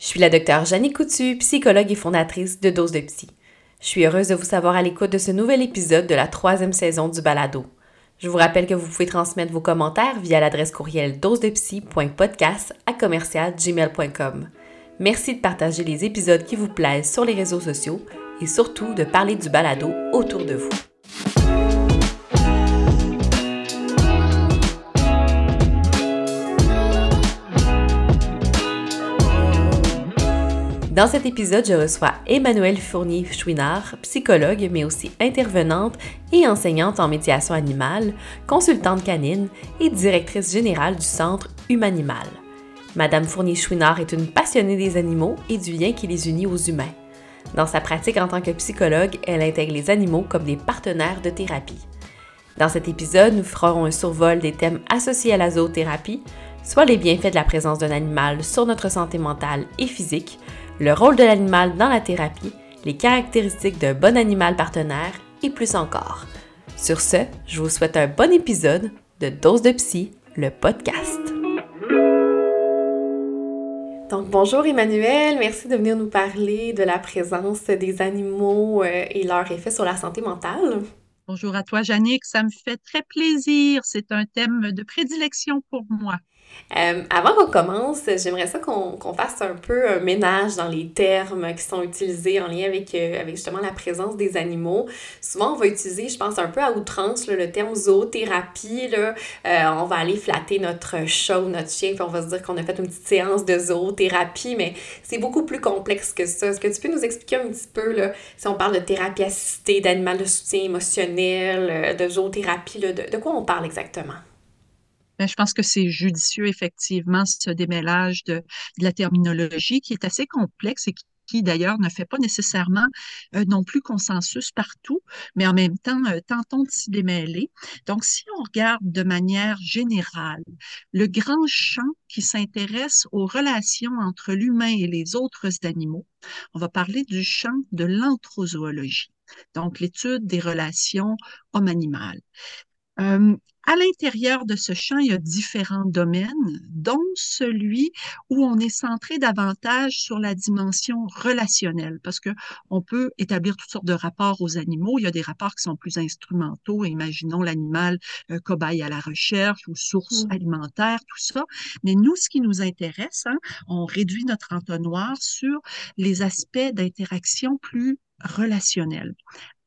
Je suis la docteure Janine Coutu, psychologue et fondatrice de Dose de Psy. Je suis heureuse de vous savoir à l'écoute de ce nouvel épisode de la troisième saison du balado. Je vous rappelle que vous pouvez transmettre vos commentaires via l'adresse courriel dosedepsy.podcast à commercialgmail.com. Merci de partager les épisodes qui vous plaisent sur les réseaux sociaux et surtout de parler du balado autour de vous. Dans cet épisode, je reçois Emmanuelle Fournier-Chouinard, psychologue, mais aussi intervenante et enseignante en médiation animale, consultante canine et directrice générale du Centre Humanimal. Madame Fournier-Chouinard est une passionnée des animaux et du lien qui les unit aux humains. Dans sa pratique en tant que psychologue, elle intègre les animaux comme des partenaires de thérapie. Dans cet épisode, nous ferons un survol des thèmes associés à la zoothérapie, soit les bienfaits de la présence d'un animal sur notre santé mentale et physique, le rôle de l'animal dans la thérapie, les caractéristiques d'un bon animal partenaire et plus encore. Sur ce, je vous souhaite un bon épisode de Dose de Psy, le podcast. Donc bonjour Emmanuel, merci de venir nous parler de la présence des animaux euh, et leur effet sur la santé mentale. Bonjour à toi, Jannick. Ça me fait très plaisir. C'est un thème de prédilection pour moi. Euh, avant qu'on commence, j'aimerais ça qu'on fasse un peu un ménage dans les termes qui sont utilisés en lien avec, euh, avec justement la présence des animaux. Souvent, on va utiliser, je pense, un peu à outrance le terme zoothérapie. Là. Euh, on va aller flatter notre chat ou notre chien, puis on va se dire qu'on a fait une petite séance de zoothérapie, mais c'est beaucoup plus complexe que ça. Est-ce que tu peux nous expliquer un petit peu, là, si on parle de thérapie assistée, d'animal de soutien émotionnel, de zoothérapie, là, de quoi on parle exactement? Je pense que c'est judicieux, effectivement, ce démêlage de, la terminologie qui est assez complexe et qui, d'ailleurs ne fait pas nécessairement euh, non plus consensus partout, mais en même temps, euh, tentons de s'y démêler. Donc, si on regarde de manière générale le grand champ qui s'intéresse aux relations entre l'humain et les autres animaux, on va parler du champ de l'anthrozoologie, donc l'étude des relations homme-animal. Euh, à l'intérieur de ce champ, il y a différents domaines, dont celui où on est centré davantage sur la dimension relationnelle, parce que on peut établir toutes sortes de rapports aux animaux. Il y a des rapports qui sont plus instrumentaux. Imaginons l'animal euh, cobaye à la recherche ou source mmh. alimentaire, tout ça. Mais nous, ce qui nous intéresse, hein, on réduit notre entonnoir sur les aspects d'interaction plus relationnels.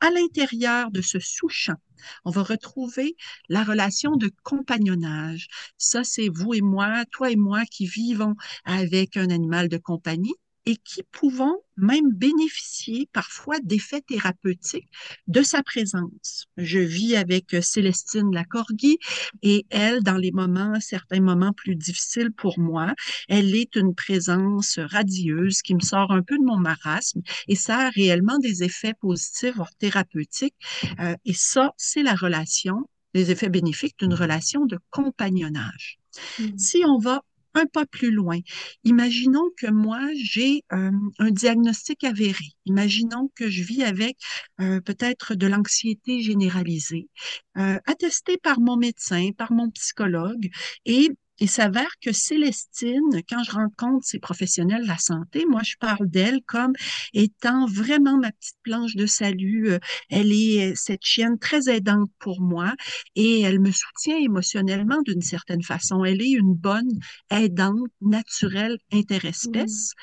À l'intérieur de ce sous-champ, on va retrouver la relation de compagnonnage. Ça, c'est vous et moi, toi et moi qui vivons avec un animal de compagnie et qui pouvons même bénéficier parfois d'effets thérapeutiques de sa présence. Je vis avec Célestine Lacorgui et elle, dans les moments, certains moments plus difficiles pour moi, elle est une présence radieuse qui me sort un peu de mon marasme et ça a réellement des effets positifs thérapeutiques. Euh, et ça, c'est la relation, les effets bénéfiques d'une relation de compagnonnage. Mmh. Si on va un pas plus loin. Imaginons que moi, j'ai euh, un diagnostic avéré. Imaginons que je vis avec euh, peut-être de l'anxiété généralisée, euh, attesté par mon médecin, par mon psychologue, et il s'avère que Célestine, quand je rencontre ces professionnels de la santé, moi, je parle d'elle comme étant vraiment ma petite planche de salut. Euh, elle est euh, cette chienne très aidante pour moi et elle me soutient émotionnellement d'une certaine façon. Elle est une bonne aidante naturelle interespèce.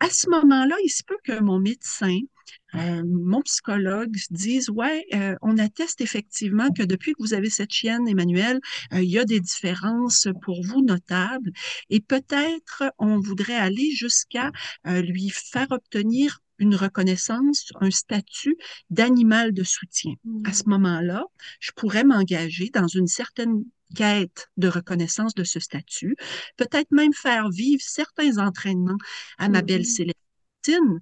À ce moment-là, il se peut que mon médecin euh, mon psychologue dise ouais, euh, on atteste effectivement que depuis que vous avez cette chienne, Emmanuel, euh, il y a des différences pour vous notables et peut-être on voudrait aller jusqu'à lui faire obtenir une reconnaissance, un statut d'animal de soutien. À ce mmh. moment-là, je pourrais m'engager dans une certaine quête de reconnaissance de ce statut, peut-être même faire vivre certains entraînements à ma belle mmh. Célestine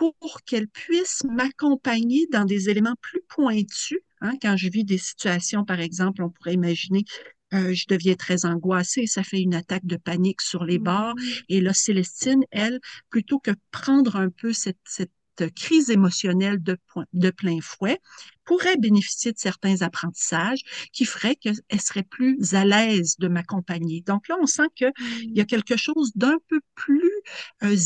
pour qu'elle puisse m'accompagner dans des éléments plus pointus. Hein, quand je vis des situations, par exemple, on pourrait imaginer euh, je deviens très angoissée, ça fait une attaque de panique sur les bords. Mmh. Et là, Célestine, elle, plutôt que prendre un peu cette, cette crise émotionnelle de, de plein fouet, pourrait bénéficier de certains apprentissages qui feraient qu'elle serait plus à l'aise de m'accompagner. Donc là, on sent qu'il y a mmh. quelque chose d'un peu plus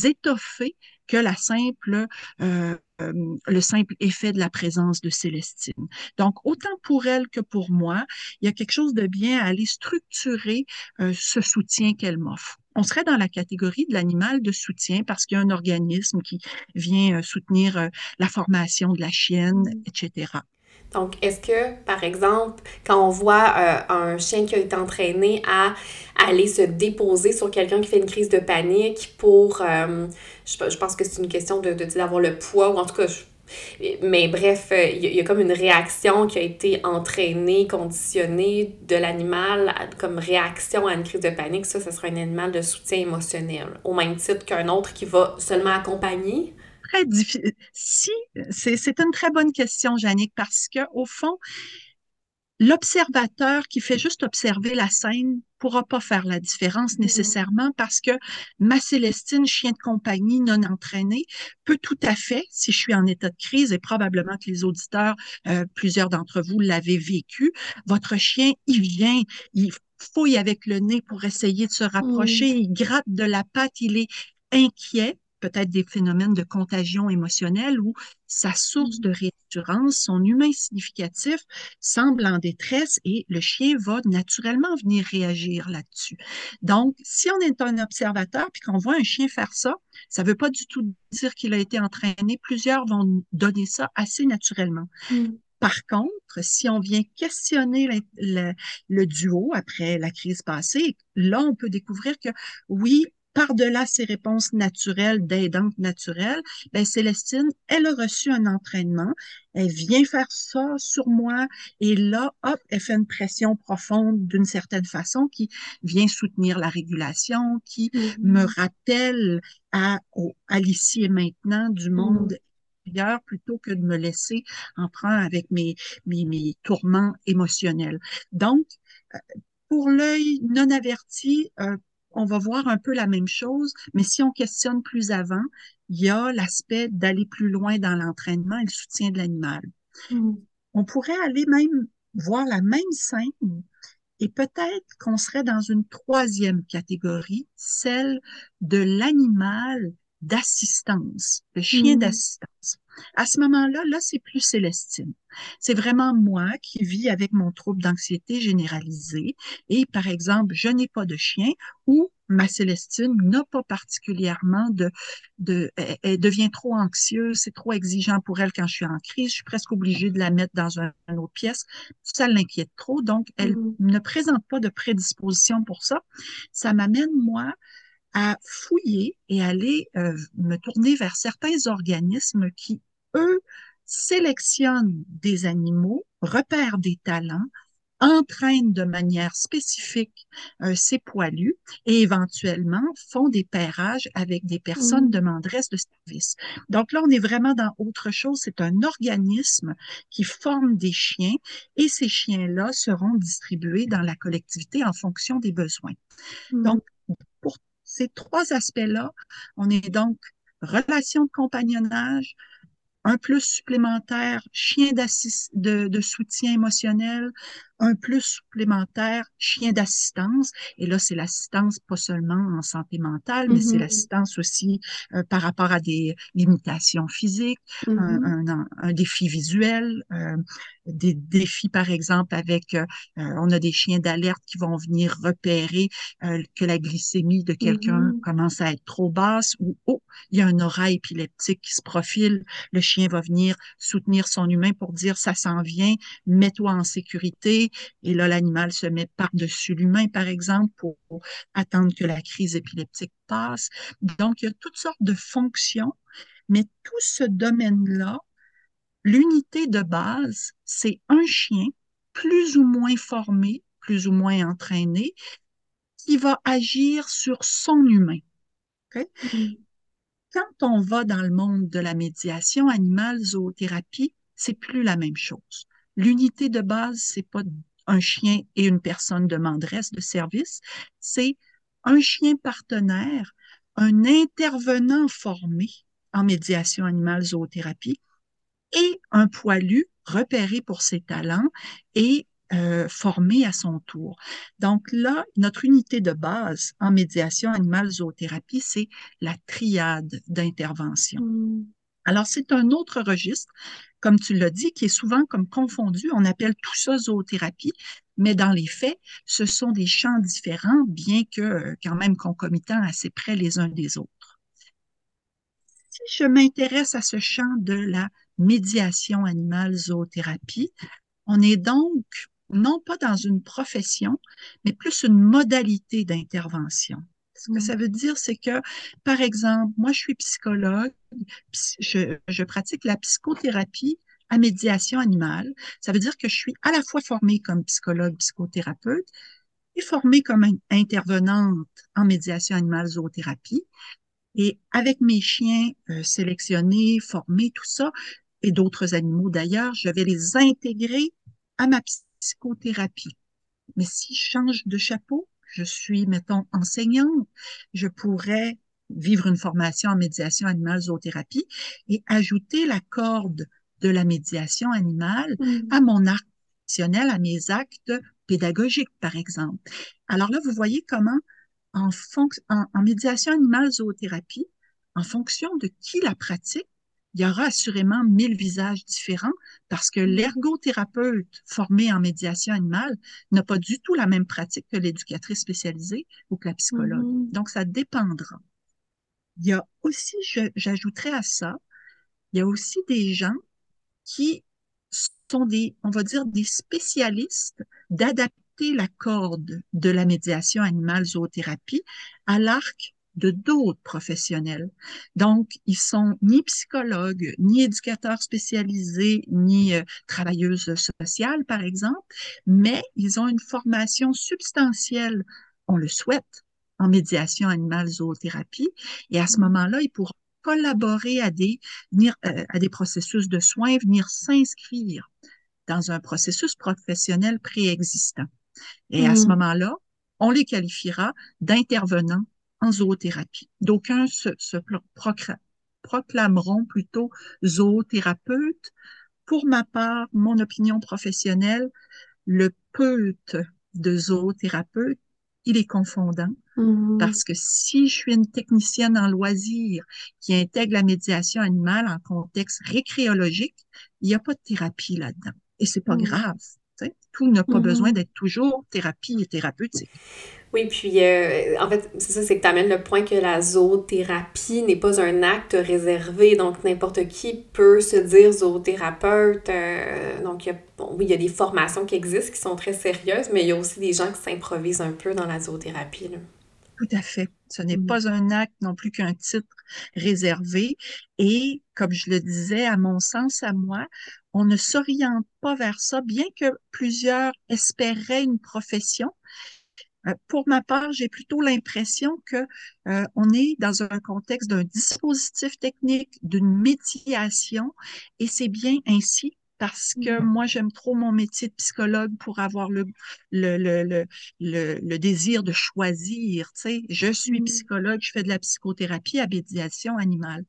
étoffés que la simple, euh, euh, le simple effet de la présence de Célestine. Donc, autant pour elle que pour moi, il y a quelque chose de bien à aller structurer euh, ce soutien qu'elle m'offre. On serait dans la catégorie de l'animal de soutien parce qu'il y a un organisme qui vient soutenir la formation de la chienne, mmh. etc. Donc, est-ce que, par exemple, quand on voit euh, un chien qui a été entraîné à aller se déposer sur quelqu'un qui fait une crise de panique pour... Euh, je, pense que c'est une question de d'avoir le poids, ou en tout cas... mais bref, euh, il y, a comme une réaction qui a été entraînée, conditionnée de l'animal comme réaction à une crise de panique. Ça, ce sera un animal de soutien émotionnel, au même titre qu'un autre qui va seulement accompagner difficile. Si, c'est une très bonne question, Jannick, parce que au fond, l'observateur qui fait juste observer la scène pourra pas faire la différence mm-hmm. nécessairement parce que ma Célestine, chien de compagnie non entraîné, peut tout à fait, si je suis en état de crise, et probablement que les auditeurs, euh, plusieurs d'entre vous l'avez vécu, votre chien, il vient, il fouille avec le nez pour essayer de se rapprocher, il gratte de la patte, il est inquiet peut-être des phénomènes de contagion émotionnelle où sa source de réassurance, son humain significatif, semble en détresse et le chien va naturellement venir réagir là-dessus. Donc, si on est un observateur puis qu'on voit un chien faire ça, ça ne veut pas du tout dire qu'il a été entraîné. Plusieurs vont donner ça assez naturellement. Mm. Par contre, si on vient questionner le, duo après la crise passée, là, on peut découvrir que oui, par-delà ses réponses naturelles, d'aidante naturelle, ben Célestine, elle a reçu un entraînement, elle vient faire ça sur moi, et là, hop, elle fait une pression profonde d'une certaine façon qui vient soutenir la régulation, qui mm-hmm. me rappelle à, à l'ici et maintenant du mm-hmm. monde extérieur plutôt que de me laisser en prendre avec mes, mes, mes tourments émotionnels. Donc, euh, pour l'œil non averti, euh, on va voir un peu la même chose, mais si on questionne plus avant, il y a l'aspect d'aller plus loin dans l'entraînement et le soutien de l'animal. Mm. On pourrait aller même voir la même scène et peut-être qu'on serait dans une troisième catégorie, celle de l'animal d'assistance, le chien mmh. d'assistance. À ce moment-là, là, c'est plus Célestine. C'est vraiment moi qui vis avec mon trouble d'anxiété généralisée et, par exemple, je n'ai pas de chien ou ma Célestine n'a pas particulièrement de, de elle, devient trop anxieuse, c'est trop exigeant pour elle quand je suis en crise, je suis presque obligée de la mettre dans une autre pièce, ça l'inquiète trop, donc elle mmh. ne présente pas de prédisposition pour ça. Ça m'amène, moi, à fouiller et aller euh, me tourner vers certains organismes qui, eux, sélectionnent des animaux, repèrent des talents, entraînent de manière spécifique euh, ces poilus et éventuellement font des pairages avec des personnes mmh. demanderesses de service. Donc là, on est vraiment dans autre chose. C'est un organisme qui forme des chiens et ces chiens-là seront distribués dans la collectivité en fonction des besoins. Mmh. Donc, ces trois aspects-là, on est donc relation de compagnonnage, un plus supplémentaire, chien de, de soutien émotionnel, un plus supplémentaire, chien d'assistance. Et là, c'est l'assistance pas seulement en santé mentale, mais c'est mm-hmm. l'assistance aussi euh, par rapport à des limitations physiques, un, mm-hmm. un, défi visuel, euh, des défis, par exemple, avec, euh, on a des chiens d'alerte qui vont venir repérer que la glycémie de quelqu'un mm-hmm. commence à être trop basse ou, oh, il y a un aura épileptique qui se profile. Le chien va venir soutenir son humain pour dire, ça s'en vient, mets-toi en sécurité, et là, l'animal se met par-dessus l'humain, par exemple, pour attendre que la crise épileptique passe. Donc, il y a toutes sortes de fonctions, mais tout ce domaine-là, l'unité de base, c'est un chien plus ou moins formé, plus ou moins entraîné, qui va agir sur son humain. Quand on va dans le monde de la médiation animale, zoothérapie, c'est plus la même chose. L'unité de base, c'est pas un chien et une personne demanderesse de service, c'est un chien partenaire, un intervenant formé en médiation animale zoothérapie et un poilu repéré pour ses talents et euh, formé à son tour. Donc là, notre unité de base en médiation animale zoothérapie, c'est la triade d'intervention. Mm. Alors, c'est un autre registre, comme tu l'as dit, qui est souvent comme confondu. On appelle tout ça zoothérapie, mais dans les faits, ce sont des champs différents, bien que euh, quand même concomitants assez près les uns des autres. Si je m'intéresse à ce champ de la médiation animale zoothérapie, on est donc non pas dans une profession, mais plus une modalité d'intervention. Ce que ça veut dire, c'est que, par exemple, moi, je suis psychologue, je, pratique la psychothérapie à médiation animale. Ça veut dire que je suis à la fois formée comme psychologue, psychothérapeute et formée comme intervenante en médiation animale zoothérapie. Et avec mes chiens euh, sélectionnés, formés, tout ça, et d'autres animaux d'ailleurs, je vais les intégrer à ma psychothérapie. Mais si je change de chapeau, je suis, mettons, enseignante, je pourrais vivre une formation en médiation animale zoothérapie et ajouter la corde de la médiation animale mm. à mon arc professionnel, à mes actes pédagogiques, par exemple. Alors là, vous voyez comment en, en, en médiation animale zoothérapie, en fonction de qui la pratique, il y aura assurément mille visages différents parce que mm. l'ergothérapeute formé en médiation animale n'a pas du tout la même pratique que l'éducatrice spécialisée ou que la psychologue. Mm-hmm. Donc, ça dépendra. Il y a aussi, j'ajouterais à ça, il y a aussi des gens qui sont des, on va dire, des spécialistes d'adapter la corde de la médiation animale zoothérapie à l'arc de d'autres professionnels. Donc, ils sont ni psychologues, ni éducateurs spécialisés, ni euh, travailleuses sociales, par exemple, mais ils ont une formation substantielle, on le souhaite, en médiation animale zoothérapie. Et à ce moment-là, ils pourront collaborer à des, venir, euh, à des processus de soins, venir s'inscrire dans un processus professionnel préexistant. Et à ce mm-hmm. moment-là, on les qualifiera d'intervenants en zoothérapie. D'aucuns se, proclameront plutôt zoothérapeutes. Pour ma part, mon opinion professionnelle, le peute de zoothérapeute, il est confondant. Mm-hmm. Parce que si je suis une technicienne en loisirs qui intègre la médiation animale en contexte récréologique, il n'y a pas de thérapie là-dedans. Et c'est pas mm. grave. Tout n'a pas besoin mm-hmm. d'être toujours thérapie et thérapeutique. Oui, puis euh, en fait, c'est ça, c'est que tu amènes le point que la zoothérapie n'est pas un acte réservé, donc n'importe qui peut se dire zoothérapeute. Euh, donc, y a, oui, il y a des formations qui existent qui sont très sérieuses, mais il y a aussi des gens qui s'improvisent un peu dans la zoothérapie. Tout à fait. Ce n'est mm. pas un acte non plus qu'un titre réservé. Et comme je le disais, à mon sens, à moi, on ne s'oriente pas vers ça, bien que plusieurs espéraient une profession. Euh, pour ma part, j'ai plutôt l'impression que euh, on est dans un contexte d'un dispositif technique, d'une médiation, et c'est bien ainsi parce que mmh. moi, j'aime trop mon métier de psychologue pour avoir le, le, le, le, le désir de choisir. Tu sais, je suis mmh. psychologue, je fais de la psychothérapie à médiation animale.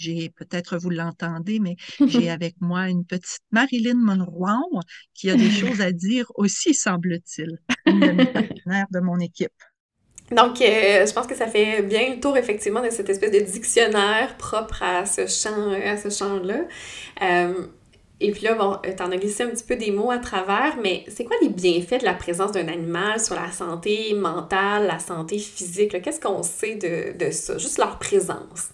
J'ai peut-être vous l'entendez, mais j'ai avec moi une petite Marilyn Monroe qui a des choses à dire aussi, semble-t-il, une de mes partenaires de mon équipe. Donc, euh, je pense que ça fait bien le tour, effectivement, de cette espèce de dictionnaire propre à ce champ, à ce champ-là. Euh, et puis là, bon, euh, t'en as glissé un petit peu des mots à travers, mais c'est quoi les bienfaits de la présence d'un animal sur la santé mentale, la santé physique? Qu'est-ce qu'on sait de, de ça? Juste leur présence.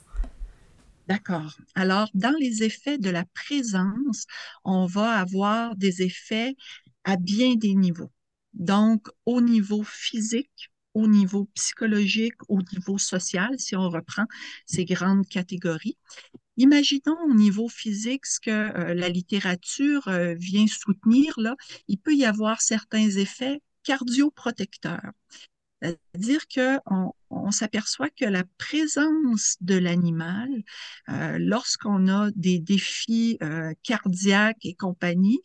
D'accord. Alors, dans les effets de la présence, on va avoir des effets à bien des niveaux. Donc, au niveau physique, au niveau psychologique, au niveau social, si on reprend ces grandes catégories. Imaginons au niveau physique ce que euh, la littérature euh, vient soutenir, là, il peut y avoir certains effets cardioprotecteurs. C'est-à-dire qu'on on, s'aperçoit que la présence de l'animal, euh, lorsqu'on a des défis euh, cardiaques et compagnie,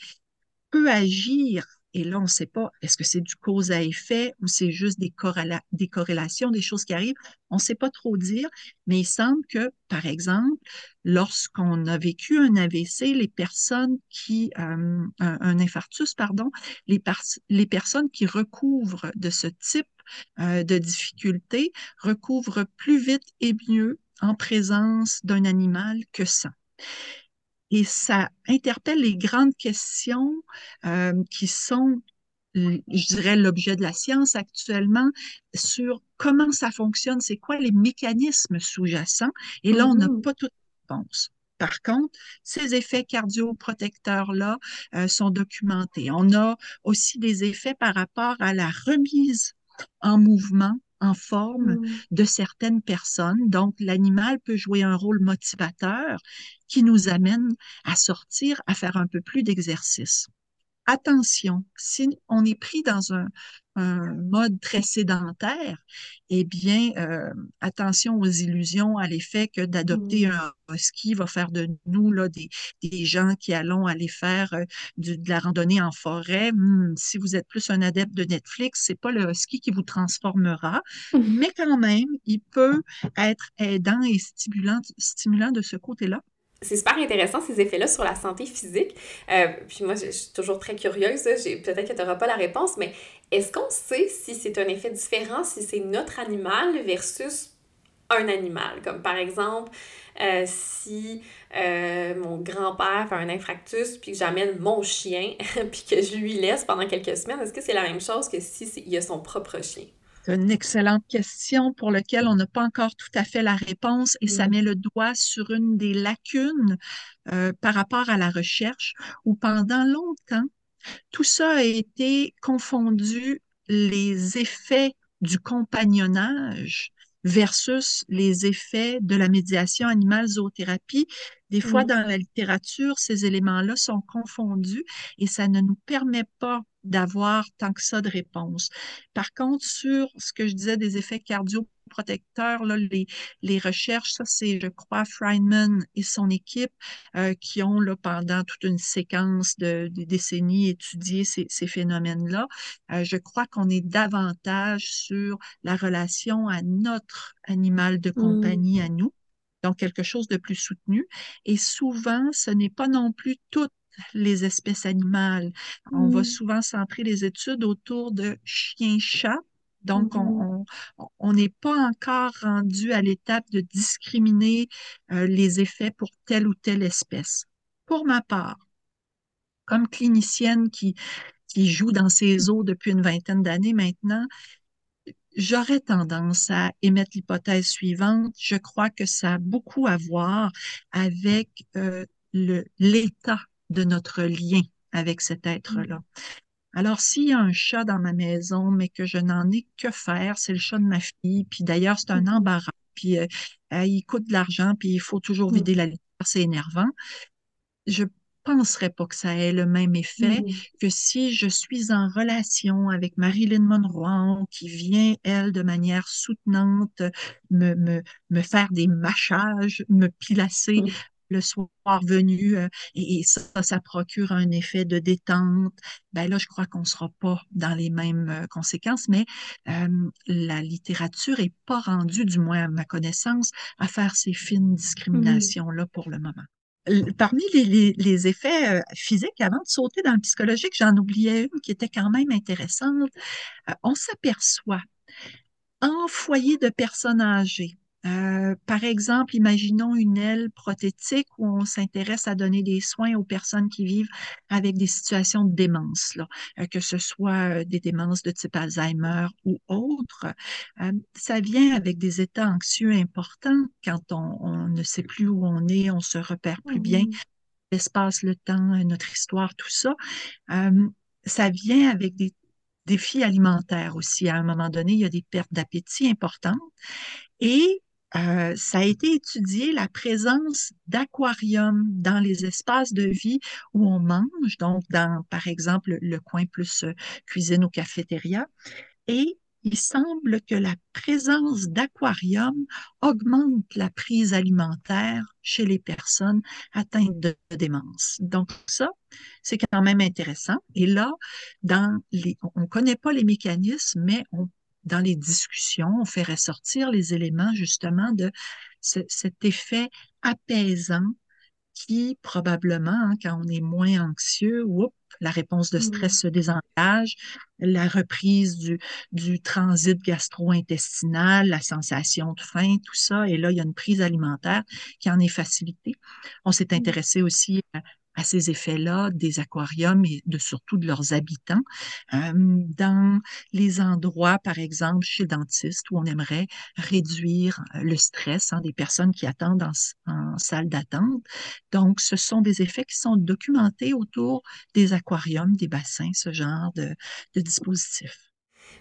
peut agir Et là, on ne sait pas, est-ce que c'est du cause à effet ou c'est juste des, corrélations, des choses qui arrivent? On ne ssait pas trop dire, mais il semble que, par exemple, lorsqu'on a vécu un AVC, les personnes qui, euh, un, infarctus, pardon, les, les personnes qui recouvrent de ce type euh, de difficultés recouvrent plus vite et mieux en présence d'un animal que sans. Et ça interpelle les grandes questions euh, qui sont, je dirais, l'objet de la science actuellement sur comment ça fonctionne, c'est quoi les mécanismes sous-jacents. Et là, on n'a mm-hmm. pas toute réponse. Par contre, ces effets cardioprotecteurs-là euh, sont documentés. On a aussi des effets par rapport à la remise en mouvement en forme mm. de certaines personnes. Donc, l'animal peut jouer un rôle motivateur qui nous amène à sortir, à faire un peu plus d'exercice attention, si on est pris dans un, mode très sédentaire, eh bien, euh, attention aux illusions, à l'effet que d'adopter mmh. un husky va faire de nous là, des, gens qui allons aller faire euh, de la randonnée en forêt. Hmm, si vous êtes plus un adepte de Netflix, c'est pas le husky qui vous transformera, mais quand même, il peut être aidant et stimulant, stimulant de ce côté-là c'est super intéressant ces effets-là sur la santé physique. Euh, puis moi, je, suis toujours très curieuse. Peut-être que tu n'auras pas la réponse, mais est-ce qu'on sait si c'est un effet différent, si c'est notre animal versus un animal? Comme par exemple, euh, si euh, mon grand-père fait un infractus, puis que j'amène mon chien, puis que je lui laisse pendant quelques semaines, est-ce que c'est la même chose que si il a son propre chien? C'est une excellente question pour laquelle on n'a pas encore tout à fait la réponse et ça mm. met le doigt sur une des lacunes euh, par rapport à la recherche où pendant longtemps, tout ça a été confondu les effets du compagnonnage versus les effets de la médiation animale zoothérapie. Des fois, dans la littérature, ces éléments-là sont confondus et ça ne nous permet pas d'avoir tant que ça de réponse. Par contre, sur ce que je disais des effets cardioprotecteurs, là, les, les recherches, ça c'est, je crois, Friedman et son équipe euh, qui ont là, pendant toute une séquence de, décennies étudié ces, ces phénomènes-là. Euh, je crois qu'on est davantage sur la relation à notre animal de mmh. compagnie, à nous donc quelque chose de plus soutenu. Et souvent, ce n'est pas non plus tout les espèces animales. On va mmh. souvent centrer les études autour de chiens-chats. Donc, mmh on n'est pas encore rendu à l'étape de discriminer euh, les effets pour telle ou telle espèce. Pour ma part, comme clinicienne qui, qui joue dans ces eaux depuis une vingtaine d'années maintenant, j'aurais tendance à émettre l'hypothèse suivante. Je crois que ça a beaucoup à voir avec euh, l'état de notre lien avec cet être-là. Alors, s'il y a un chat dans ma maison, mais que je n'en ai que faire, c'est le chat de ma fille, puis d'ailleurs, c'est un mm-hmm. embarras, puis euh, euh, il coûte de l'argent, puis il faut toujours mm. vider la litière, c'est énervant. Je penserais pas que ça ait le même effet mm-hmm. que si je suis en relation avec Marilyn Monroe, qui vient, elle, de manière soutenante, me, me, me faire des machages, me pilasser, le soir venu euh, et, ça, ça procure un effet de détente, ben là, je crois qu'on ne sera pas dans les mêmes euh, conséquences, mais euh, la littérature n'est pas rendue, du moins à ma connaissance, à faire ces fines discriminations-là pour le moment. Parmi les, effets physiques, avant de sauter dans le psychologique, j'en oubliais une qui était quand même intéressante. on s'aperçoit en foyer de personnes âgées, euh, par exemple, imaginons une aile prothétique où on s'intéresse à donner des soins aux personnes qui vivent avec des situations de démence, là, euh, que ce soit euh, des démences de type Alzheimer ou autre. ça vient avec des états anxieux importants quand on, ne sait plus où on est, on se repère plus bien, mmh l'espace, le temps, notre histoire, tout ça. ça vient avec des défis alimentaires aussi. À un moment donné, il y a des pertes d'appétit importantes. Et euh, ça a été étudié la présence d'aquariums dans les espaces de vie où on mange, donc dans, par exemple, le coin plus euh, cuisine ou cafétéria. Et il semble que la présence d'aquarium augmente la prise alimentaire chez les personnes atteintes de démence. Donc ça, c'est quand même intéressant. Et là, dans les, on ne connaît pas les mécanismes, mais on, dans les discussions, on fait ressortir les éléments justement de cet effet apaisant qui probablement, hein, quand on est moins anxieux, oups, la réponse de stress se désengage, la reprise du, du transit gastro-intestinal, la sensation de faim, tout ça. Et là, il y a une prise alimentaire qui en est facilitée. On s'est intéressé aussi à à ces effets-là des aquariums et de surtout de leurs habitants euh, dans les endroits, par exemple, chez le dentiste, où on aimerait réduire euh, le stress hein, des personnes qui attendent en, salle d'attente. Donc, ce sont des effets qui sont documentés autour des aquariums, des bassins, ce genre de, de dispositifs.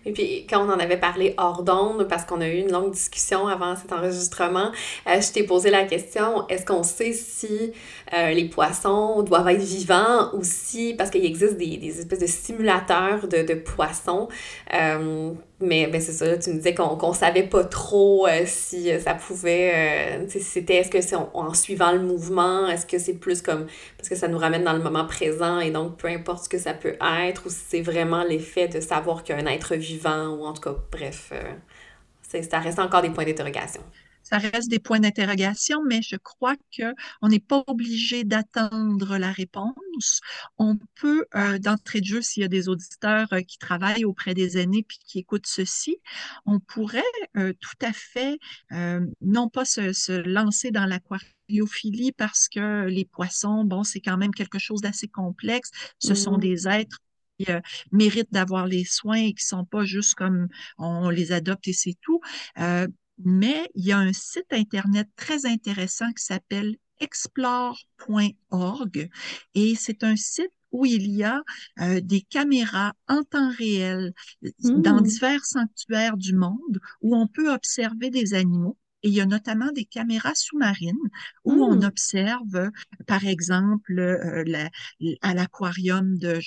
Et puis, quand on en avait parlé hors d'onde, parce qu'on a eu une longue discussion avant cet enregistrement, euh, je t'ai posé la question, est-ce qu'on sait si euh, les poissons doivent être vivants ou si, parce qu'il existe des, des, espèces de simulateurs de, poissons, euh, mais ben c'est ça, tu me disais qu'on ne savait pas trop euh, si euh, ça pouvait. Euh, c'était est-ce que c'est en, suivant le mouvement, est-ce que c'est plus comme. Parce que ça nous ramène dans le moment présent et donc peu importe ce que ça peut être, ou si c'est vraiment l'effet de savoir qu'il être vivant, ou en tout cas, bref, ça reste encore des points d'interrogation ça reste des points d'interrogation, mais je crois qu'on n'est pas obligé d'attendre la réponse. On peut, euh, d'entrée de jeu, s'il y a des auditeurs euh, qui travaillent auprès des aînés puis qui écoutent ceci, on pourrait euh, tout à fait, non pas se, se lancer dans l'aquariophilie parce que les poissons, bon, c'est quand même quelque chose d'assez complexe. Ce sont mmh. des êtres qui méritent d'avoir les soins et qui sont pas juste comme on les adopte et c'est tout mais il y a un site Internet très intéressant qui s'appelle explore.org et c'est un site où il y a euh, des caméras en temps réel dans mmh. divers sanctuaires du monde où on peut observer des animaux et il y a notamment des caméras sous-marines où on mmh. observe, par exemple, euh, à l'aquarium de,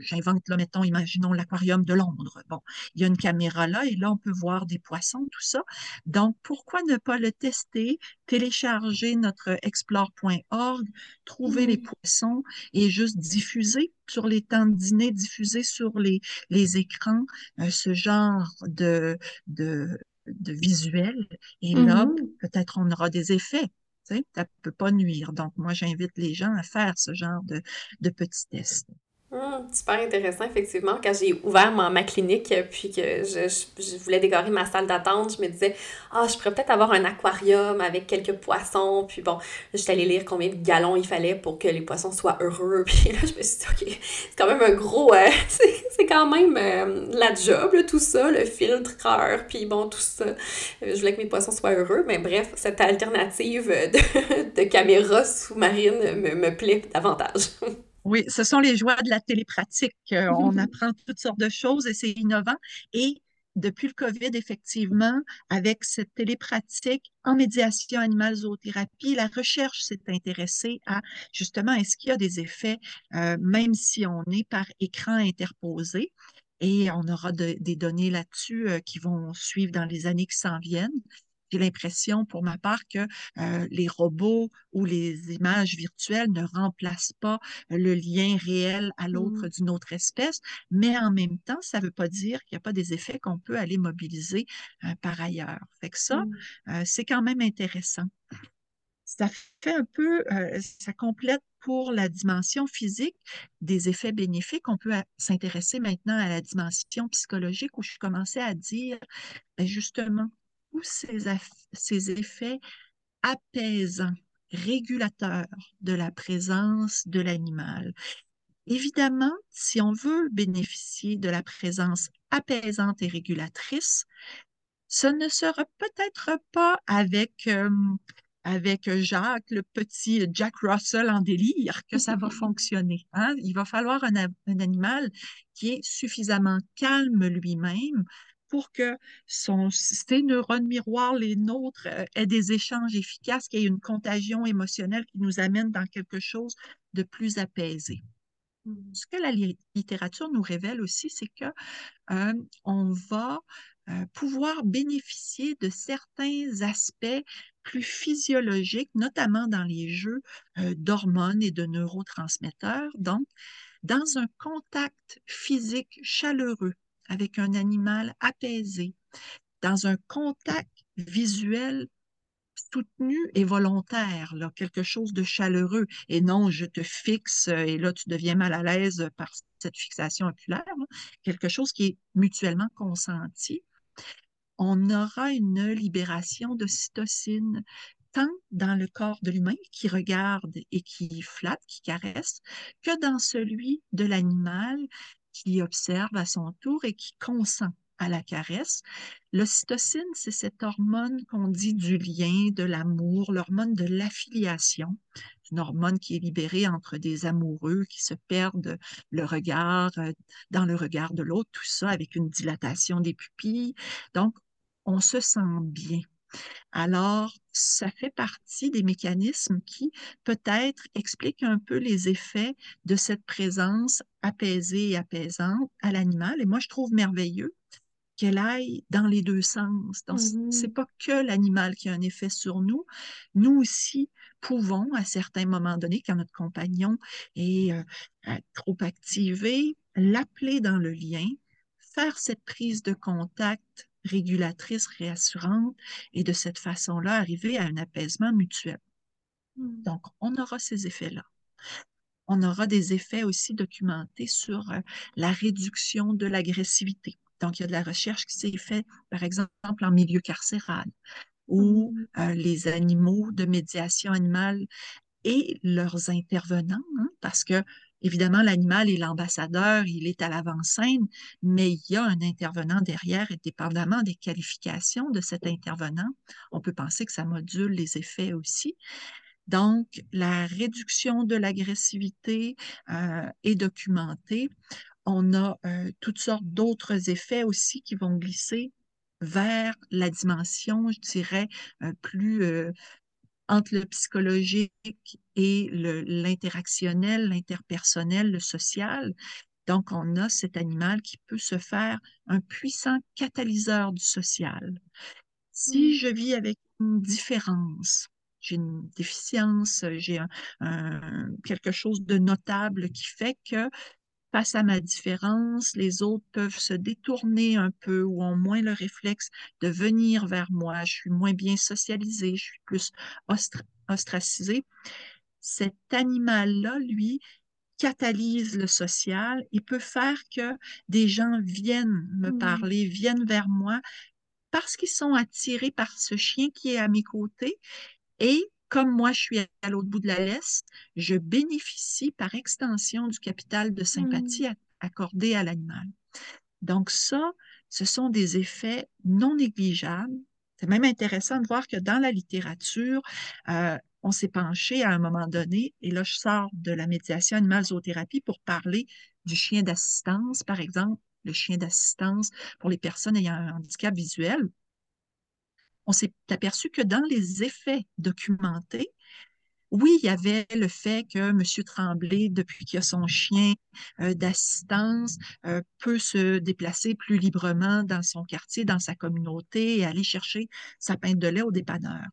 j'invente là, mettons, imaginons l'aquarium de Londres. Bon, il y a une caméra là et là, on peut voir des poissons, tout ça. Donc, pourquoi ne pas le tester, télécharger notre explore.org, trouver les mmh. poissons et juste diffuser sur les temps de dîner, diffuser sur les, les écrans euh, ce genre de, de, de visuel. Et là, mm-hmm. peut-être on aura des effets. Ça ne peut pas nuire. Donc, moi, j'invite les gens à faire ce genre de, de petits tests. Hum, super intéressant, effectivement. Quand j'ai ouvert ma, ma, clinique, puis que je, je, voulais décorer ma salle d'attente, je me disais, ah, je pourrais peut-être avoir un aquarium avec quelques poissons. Puis bon, j'étais allée lire combien de gallons il fallait pour que les poissons soient heureux. Puis là, je me suis dit, OK, c'est quand même un gros. Euh, c'est quand même euh, la job, tout ça, le filtreur, puis bon, tout ça. Je voulais que mes poissons soient heureux. Mais bref, cette alternative de, de caméra sous-marine me, me plaît davantage. Oui, ce sont les joies de la télépratique. Euh, on apprend toutes sortes de choses et c'est innovant. Et depuis le COVID, effectivement, avec cette télépratique en médiation animale zoothérapie, la recherche s'est intéressée à justement est-ce qu'il y a des effets, euh, même si on est par écran interposé? Et on aura des données là-dessus euh, qui vont suivre dans les années qui s'en viennent j'ai l'impression pour ma part que euh, les robots ou les images virtuelles ne remplacent pas le lien réel à l'autre mmh. d'une autre espèce, mais en même temps, ça ne veut pas dire qu'il n'y a pas des effets qu'on peut aller mobiliser euh, par ailleurs. Fait que ça, mmh. euh, c'est quand même intéressant. Ça fait un peu, ça complète pour la dimension physique des effets bénéfiques. On peut s'intéresser maintenant à la dimension psychologique où je commençais à dire, ben, justement, tous ces, effets apaisants, régulateurs de la présence de l'animal. Évidemment, si on veut bénéficier de la présence apaisante et régulatrice, ce ne sera peut-être pas avec, euh, avec Jacques, le petit Jack Russell en délire, que ça va fonctionner. Hein. Il va falloir un, un animal qui est suffisamment calme lui-même pour que son, ses neurones miroirs, les nôtres, euh, aient des échanges efficaces, qu'il y ait une contagion émotionnelle qui nous amène dans quelque chose de plus apaisé. Mmh. Ce que la littérature nous révèle aussi, c'est que euh, on va euh, pouvoir bénéficier de certains aspects plus physiologiques, notamment dans les jeux euh, d'hormones et de neurotransmetteurs. Donc, dans un contact physique chaleureux avec un animal apaisé, dans un contact visuel soutenu et volontaire, là, quelque chose de chaleureux, et non je te fixe et là tu deviens mal à l'aise par cette fixation oculaire, quelque chose qui est mutuellement consenti, on aura une libération de cytocine tant dans le corps de l'humain qui regarde et qui flatte, qui caresse, que dans celui de l'animal qui observe à son tour et qui consent à la caresse. L'ocytocine, c'est cette hormone qu'on dit du lien, de l'amour, l'hormone de l'affiliation. une hormone qui est libérée entre des amoureux qui se perdent le regard, euh, dans le regard de l'autre, tout ça avec une dilatation des pupilles. Donc, on se sent bien. Alors, ça fait partie des mécanismes qui peut-être expliquent un peu les effets de cette présence apaisée et apaisante à l'animal. Et moi, je trouve merveilleux qu'elle aille dans les deux sens. Donc, c'est Mhm. pas que l'animal qui a un effet sur nous. Nous aussi pouvons, à certains moments donnés, quand notre compagnon est euh, euh, trop activé, l'appeler dans le lien, faire cette prise de contact régulatrice, réassurante, et de cette façon-là, arriver à un apaisement mutuel. Mhm. Donc, on aura ces effets-là. On aura des effets aussi documentés sur euh, la réduction de l'agressivité. Donc, il y a de la recherche qui s'est faite, par exemple, en milieu carcéral, où Mhm. euh, les animaux de médiation animale et leurs intervenants, hein, parce que évidemment, l'animal est l'ambassadeur, il est à l'avant-scène, mais il y a un intervenant derrière, et dépendamment des qualifications de cet intervenant, on peut penser que ça module les effets aussi. Donc, la réduction de l'agressivité euh, est documentée. On a euh, toutes sortes d'autres effets aussi qui vont glisser vers la dimension, je dirais, euh, plus entre le psychologique et l'interactionnel, l'interpersonnel, le social. Donc, on a cet animal qui peut se faire un puissant catalyseur du social. Si je vis avec une différence, j'ai une déficience, j'ai un- un- quelque chose de notable qui fait que face à ma différence, les autres peuvent se détourner un peu ou ont moins le réflexe de venir vers moi. Je suis moins bien socialisée, je suis plus ostra- ostracisée. Cet animal-là, lui, catalyse le social. Il peut faire que des gens viennent me parler, viennent vers moi parce qu'ils sont attirés par ce chien qui est à mes côtés et comme moi, je suis à l'autre bout de la laisse, je bénéficie par extension du capital de sympathie accordé à l'animal. Donc ça, ce sont des effets non négligeables. C'est même intéressant de voir que dans la littérature, euh, on s'est penché à un moment donné, et là je sors de la médiation animale zoothérapie pour parler du chien d'assistance, par exemple, le chien d'assistance pour les personnes ayant un handicap visuel. On s'est aperçu que dans les effets documentés, oui, il y avait le fait que M. Tremblay, depuis qu'il a son chien euh, d'assistance, euh, peut se déplacer plus librement dans son quartier, dans sa communauté et aller chercher sa pinte de lait au dépanneur.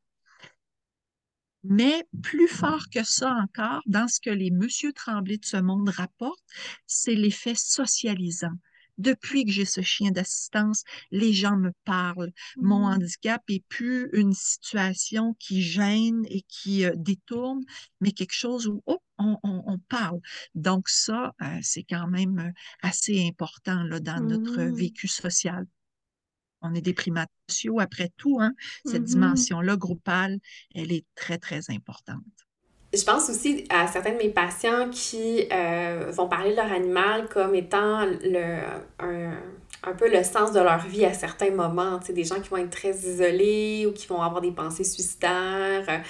Mais plus fort que ça encore, dans ce que les Monsieur Tremblay de ce monde rapportent, c'est l'effet socialisant. Depuis que j'ai ce chien d'assistance, les gens me parlent. Mon Mhm. handicap est plus une situation qui gêne et qui euh, détourne, mais quelque chose où oh, on, on- on parle. Donc ça, euh, c'est quand même euh, assez important là, dans notre Mhm. vécu social. On est des primates sociaux après tout, hein. Cette Mhm. dimension-là groupale, elle est très, très importante. Je pense aussi à certains de mes patients qui euh, vont parler de leur animal comme étant le, un, un peu le sens de leur vie à certains moments. Tu sais, des gens qui vont être très isolés ou qui vont avoir des pensées suicidaires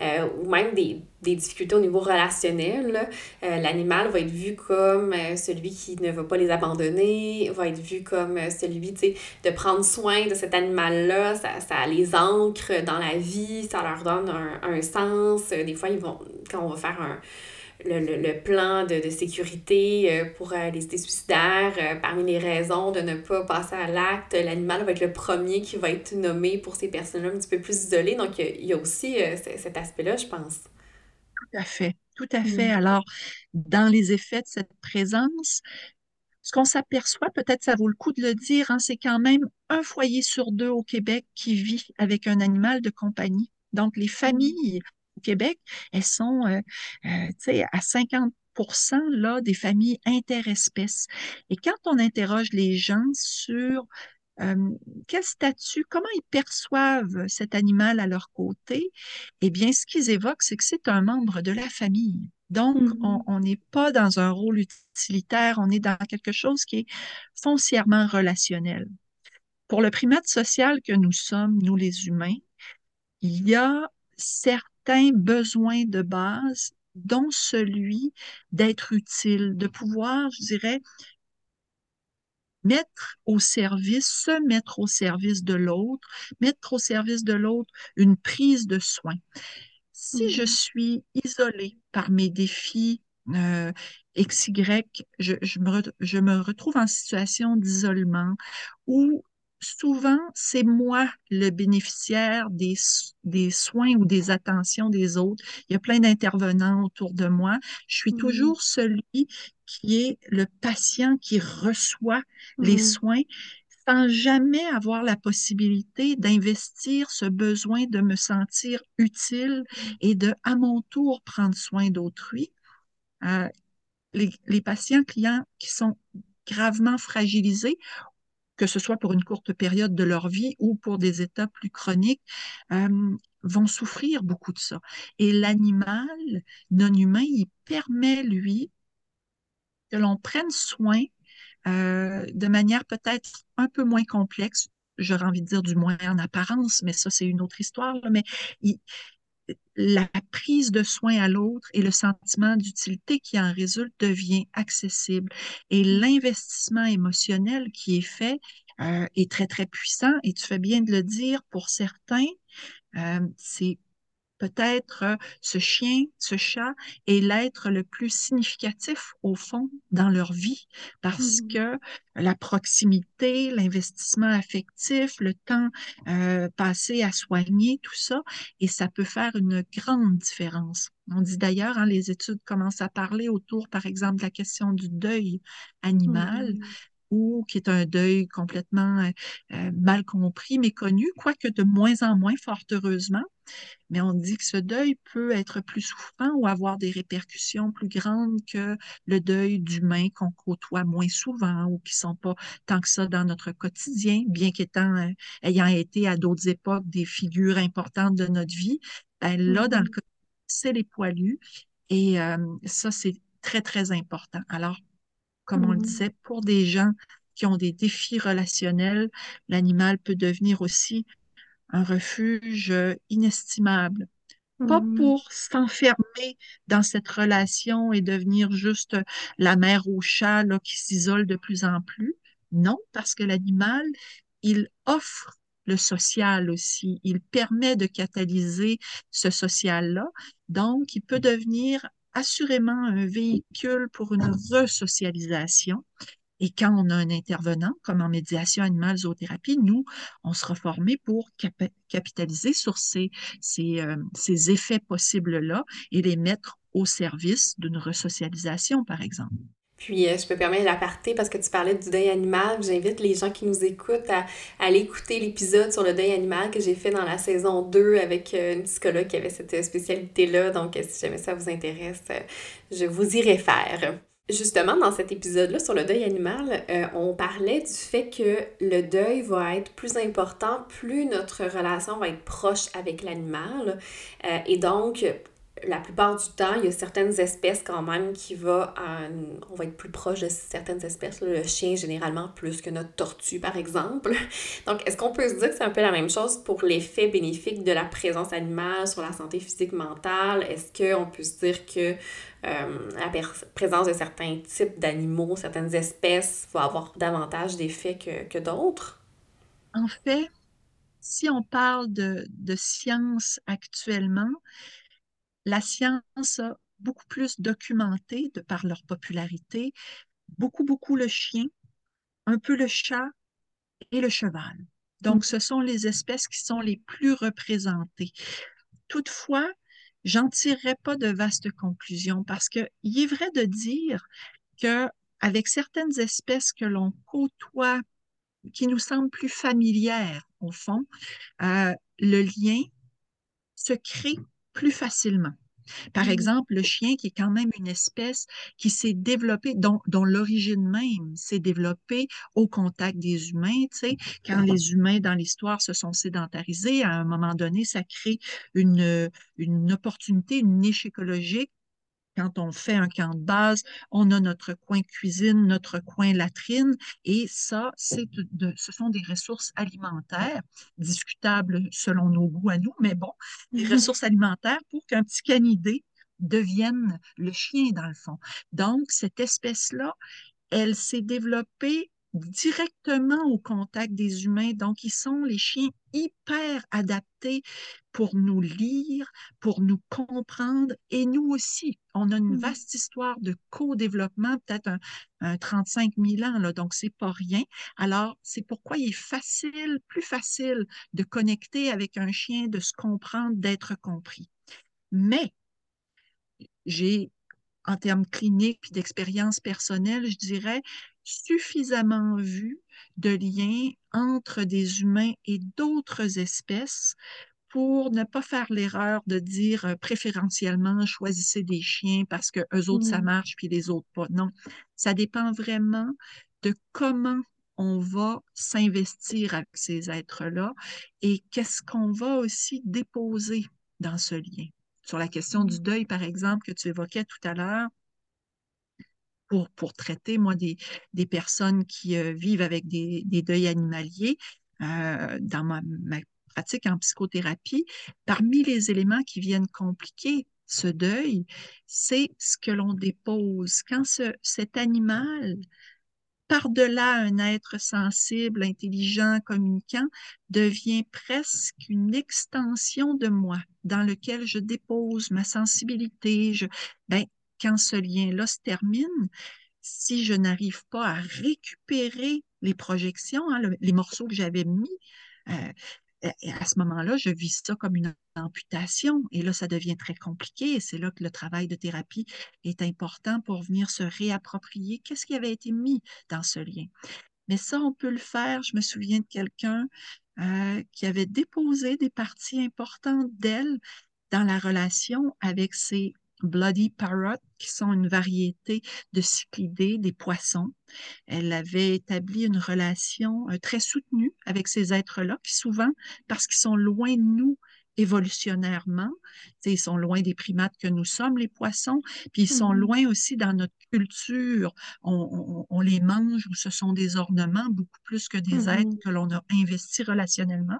euh, ou même des, des difficultés au niveau relationnel. Euh, L'animal va être vu comme euh, celui qui ne va pas les abandonner, va être vu comme euh, celui, de prendre soin de cet animal-là, ça, ça les ancre dans la vie, ça leur donne un, un sens. Des fois, ils vont, quand on va faire un, le, plan de, sécurité pour les idées suicidaires. parmi les raisons de ne pas passer à l'acte, l'animal va être le premier qui va être nommé pour ces personnes-là un petit peu plus isolées. Donc, il y a aussi cet aspect-là, je pense. Tout à fait, tout à fait. Mm. Alors, dans les effets de cette présence, ce qu'on s'aperçoit, peut-être ça vaut le coup de le dire, hein, c'est quand même un foyer sur deux au Québec qui vit avec un animal de compagnie. Donc, les familles au Québec, elles sont euh, euh, à 50% là, des familles interespèces. Et quand on interroge les gens sur euh, quel statut, comment ils perçoivent cet animal à leur côté, eh bien, ce qu'ils évoquent, c'est que c'est un membre de la famille. Donc, mm-hmm. on n'est pas dans un rôle utilitaire, on est dans quelque chose qui est foncièrement relationnel. Pour le primate social que nous sommes, nous les humains, il y a certains besoins de base, dont celui d'être utile, de pouvoir, je dirais, mettre au service, se mettre au service de l'autre, mettre au service de l'autre une prise de soin. Si je mm-hmm. suis isolée par mes défis euh, XY, je, je, me, je me retrouve en situation d'isolement où souvent c'est moi le bénéficiaire des, des soins ou des attentions des autres. Il y a plein d'intervenants autour de moi. Je suis mm-hmm. toujours celui qui est le patient qui reçoit les mm-hmm. soins sans jamais avoir la possibilité d'investir ce besoin de me sentir utile et de, à mon tour, prendre soin d'autrui. Euh, les, patients clients qui sont gravement fragilisés, que ce soit pour une courte période de leur vie ou pour des états plus chroniques, euh, vont souffrir beaucoup de ça. Et l'animal non humain, il permet, lui, que l'on prenne soin euh, de manière peut-être un peu moins complexe, j'aurais envie de dire du moins en apparence, mais ça c'est une autre histoire, mais la prise de soin à l'autre et le sentiment d'utilité qui en résulte devient accessible. Et l'investissement émotionnel qui est fait euh, est très, très puissant. Et tu fais bien de le dire, pour certains, euh, c'est peut-être euh, ce chien, ce chat est l'être le plus significatif au fond dans leur vie parce mmh. que la proximité, l'investissement affectif, le temps euh, passé à soigner, tout ça, et ça peut faire une grande différence. On dit d'ailleurs, hein, les études commencent à parler autour, par exemple, de la question du deuil animal. Mmh. Ou qui est un deuil complètement euh, mal compris, méconnu, quoique de moins en moins, fort heureusement. Mais on dit que ce deuil peut être plus souffrant ou avoir des répercussions plus grandes que le deuil d'humains qu'on côtoie moins souvent ou qui sont pas tant que ça dans notre quotidien, bien qu'étant, euh, ayant été à d'autres époques des figures importantes de notre vie. Ben, là, dans le mm-hmm. c'est les poilus. Et euh, ça, c'est très, très important. Alors, comme on le mm-hmm. disait, pour des gens qui ont des défis relationnels, l'animal peut devenir aussi un refuge euh, inestimable. Pas mmh. pour s'enfermer dans cette relation et devenir juste la mère au chat là, qui s'isole de plus en plus. Non, parce que l'animal, il offre le social aussi. Il permet de catalyser ce social-là. Donc, il peut devenir assurément un véhicule pour une resocialisation et quand on a un intervenant, comme en médiation animale zoothérapie, nous, on sera formé pour capitaliser sur ces, euh, ces effets possibles-là et les mettre au service d'une resocialisation, par exemple. Puis, euh, je peux permettre l'aparté parce que tu parlais du deuil animal. J'invite les gens qui nous écoutent à, aller écouter l'épisode sur le deuil animal que j'ai fait dans la saison 2 avec euh, une psychologue qui avait cette spécialité-là. Donc, si jamais ça vous intéresse, je vous y réfère. Justement, dans cet épisode-là sur le deuil animal, euh, on parlait du fait que le deuil va être plus important, plus notre relation va être proche avec l'animal. Euh, et donc, la plupart du temps, il y a certaines espèces quand même qui va, on va être plus proche de certaines espèces. Le chien, généralement, plus que notre tortue, par exemple. Donc, est-ce qu'on peut se dire que c'est un peu la même chose pour l'effet bénéfique de la présence animale sur la santé physique mentale? Est-ce qu'on peut se dire que euh, la présence de certains types d'animaux, certaines espèces va avoir davantage d'effets que, que d'autres? En fait, si on parle de, de science actuellement, la science a beaucoup plus documentées de par leur popularité, beaucoup, beaucoup le chien, un peu le chat et le cheval. Donc, ce sont les espèces qui sont les plus représentées. Toutefois, j'en tirerai pas de vastes conclusions parce que il est vrai de dire que avec certaines espèces que l'on côtoie, qui nous semblent plus familières au fond, euh, le lien se crée plus facilement. Par exemple, le chien, qui est quand même une espèce qui s'est développée, dont, dont l'origine même s'est développée au contact des humains. Tu sais, quand les humains dans l'histoire se sont sédentarisés, à un moment donné, ça crée une, une opportunité, une niche écologique quand on fait un camp de base, on a notre coin cuisine, notre coin latrine, et ça, c'est de, ce sont des ressources alimentaires, discutables selon nos goûts à nous, mais bon, des mhm. ressources alimentaires pour qu'un petit canidé devienne le chien, dans le fond. Donc, cette espèce-là, elle s'est développée directement au contact des humains. Donc, ils sont les chiens hyper adaptés pour nous lire, pour nous comprendre et nous aussi. On a une mmh. vaste histoire de co-développement, peut-être un, 35 000 ans, là, donc c'est pas rien. Alors, c'est pourquoi il est facile, plus facile de connecter avec un chien, de se comprendre, d'être compris. Mais j'ai en termes cliniques et d'expérience personnelle, je dirais, suffisamment vu de liens entre des humains et d'autres espèces pour ne pas faire l'erreur de dire euh, préférentiellement choisissez des chiens parce que eux autres ça mmh. marche puis les autres pas. Non, ça dépend vraiment de comment on va s'investir avec ces êtres-là et qu'est-ce qu'on va aussi déposer dans ce lien. Sur la question du mmh. deuil, par exemple, que tu évoquais tout à l'heure, pour, pour traiter, moi, des, des personnes qui euh, vivent avec des, des deuils animaliers euh, dans ma, pratique en psychothérapie, parmi les éléments qui viennent compliquer ce deuil, c'est ce que l'on dépose. Quand ce, cet animal, par-delà un être sensible, intelligent, communicant, devient presque une extension de moi dans lequel je dépose ma sensibilité. Je, ben, quand ce lien-là se termine, si je n'arrive pas à récupérer les projections, hein, les morceaux que j'avais mis, euh, à ce moment-là, je vis ça comme une amputation et là, ça devient très compliqué et c'est là que le travail de thérapie est important pour venir se réapproprier qu'est-ce qui avait été mis dans ce lien. Mais ça, on peut le faire. Je me souviens de quelqu'un euh, qui avait déposé des parties importantes d'elle dans la relation avec ses Bloody Parrot, qui sont une variété de cyclidés, des poissons. Elle avait établi une relation euh, très soutenue avec ces êtres-là, qui souvent, parce qu'ils sont loin de nous évolutionnairement, ils sont loin des primates que nous sommes, les poissons, puis ils sont mmh loin aussi dans notre culture. On, les mange ou ce sont des ornements beaucoup plus que des mmh êtres que l'on a investis relationnellement.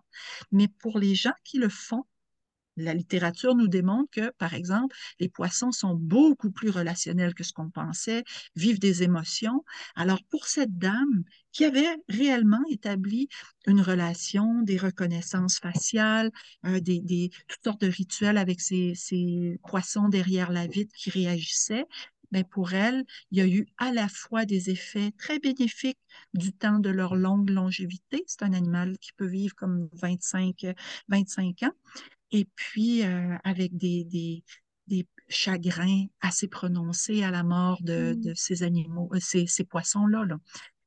Mais pour les gens qui le font, la littérature nous démontre que, par exemple, les poissons sont beaucoup plus relationnels que ce qu'on pensait, vivent des émotions. Alors, pour cette dame qui avait réellement établi une relation, des reconnaissances faciales, euh, des, toutes sortes de rituels avec ces, poissons derrière la vitre qui réagissaient, mais ben, pour elle, il y a eu à la fois des effets très bénéfiques du temps de leur longue longévité. C'est un animal qui peut vivre comme 25, 25 ans, et puis euh, avec des, des, des, chagrins assez prononcés à la mort de, mmh. de ces animaux, euh, ces, ces poissons-là. Là.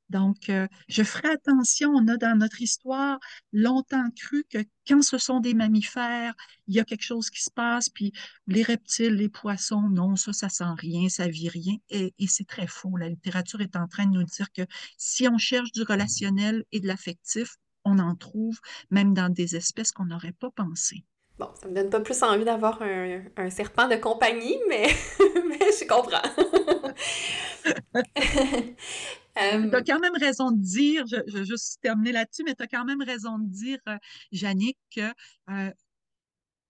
Donc, euh, je ferai attention. On a dans notre histoire longtemps cru que quand ce sont des mammifères, il y a quelque chose qui se passe, puis les reptiles, les poissons, non, ça, ça sent rien, ça vit rien. Et, et c'est très faux. La littérature est en train de nous dire que si on cherche du relationnel et de l'affectif, on en trouve même dans des espèces qu'on n'aurait pas pensées. Bon, ça me donne pas plus envie d'avoir un, un, serpent de compagnie, mais, mais je comprends. tu as quand même raison de dire, je, je vais juste terminer là-dessus, mais tu as quand même raison de dire, euh, Jannick, que euh,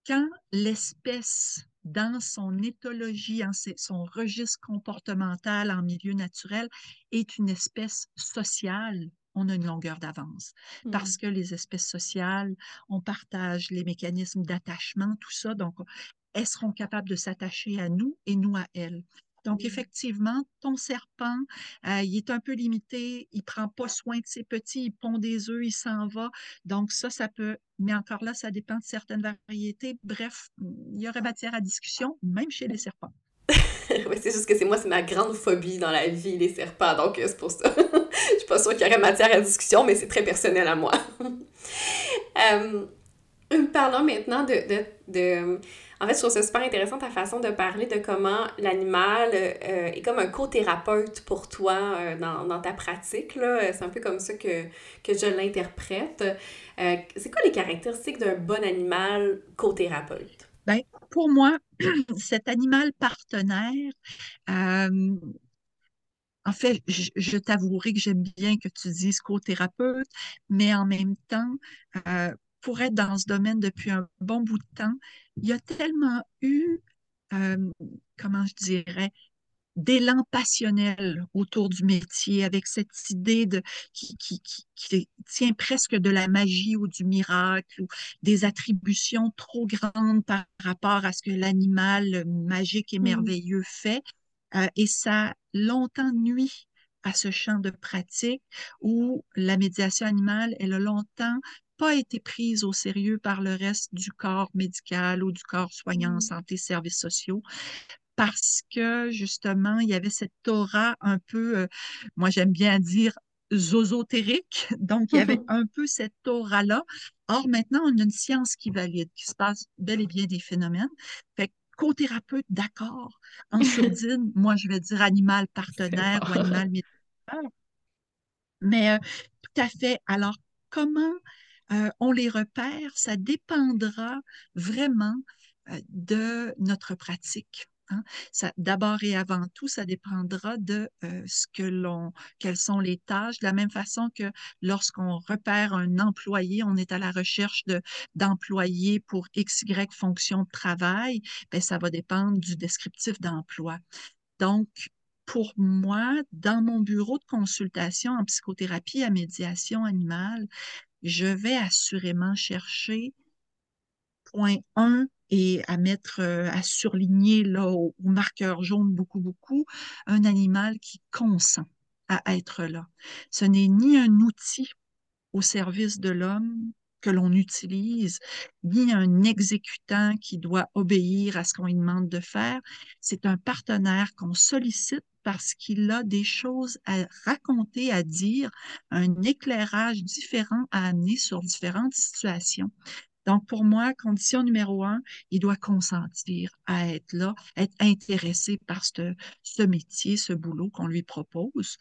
quand l'espèce, dans son éthologie, en son registre comportemental en milieu naturel, est une espèce sociale, on a une longueur d'avance. Parce mmh. que les espèces sociales, on partage les mécanismes d'attachement, tout ça. Donc, elles seront capables de s'attacher à nous et nous à elles. Donc, effectivement, ton serpent, euh, il est un peu limité, il prend pas soin de ses petits, il pond des œufs, il s'en va. Donc, ça, ça peut, mais encore là, ça dépend de certaines variétés. Bref, il y aurait matière à discussion, même chez les serpents. oui, c'est juste que c'est moi, c'est ma grande phobie dans la vie, les serpents, donc euh, c'est pour ça. Pas sûre qu'il y aurait matière à discussion, mais c'est très personnel à moi. euh, parlons maintenant de, de, de en fait, je trouve ça super intéressant ta façon de parler de comment l'animal euh, est comme un co-thérapeute pour toi euh, dans, dans, ta pratique. C'est un peu comme ça que, que je l'interprète. C'est quoi les caractéristiques d'un bon animal co-thérapeute? Ben, pour moi, cet animal partenaire, en fait, je, je t'avouerai que j'aime bien que tu dises co-thérapeute, mais en même temps, pour être dans ce domaine depuis un bon bout de temps, il y a tellement eu, euh, comment je dirais, d'élan passionnel autour du métier, avec cette idée de, qui, qui, qui, tient presque de la magie ou du miracle, ou des attributions trop grandes par rapport à ce que l'animal magique et mmh. merveilleux fait. Euh, et ça longtemps nuit à ce champ de pratique où la médiation animale, elle a longtemps pas été prise au sérieux par le reste du corps médical ou du corps soignant en mmh. santé, services sociaux, parce que justement, il y avait cette aura un peu, euh, moi j'aime bien dire, zozotérique. Donc, il y avait un peu cette aura-là. Or, maintenant, on a une science qui valide, qui se passe bel et bien des phénomènes. Fait co-thérapeute, d'accord. En sourdine, moi, je vais dire animal partenaire ou animal médical. Mais euh, tout à fait. Alors, comment euh, on les repère, ça dépendra vraiment euh, de notre pratique. Hein. D'abord et avant tout, ça dépendra de euh, ce que l'on, quelles sont les tâches. De la même façon que lorsqu'on repère un employé, on est à la recherche de, d'employés pour X, Y fonction de travail, ben, ça va dépendre du descriptif d'emploi. Donc, pour moi, dans mon bureau de consultation en psychothérapie à médiation animale, je vais assurément chercher point 1 et à mettre, euh, à surligner là au, marqueur jaune beaucoup, beaucoup, un animal qui consent à être là. Ce n'est ni un outil au service de l'homme que l'on utilise, ni un exécutant qui doit obéir à ce qu'on lui demande de faire. C'est un partenaire qu'on sollicite parce qu'il a des choses à raconter, à dire, un éclairage différent à amener sur différentes situations. Donc, pour moi, condition numéro un, il doit consentir à être là, être intéressé par ce, métier, ce boulot qu'on lui propose.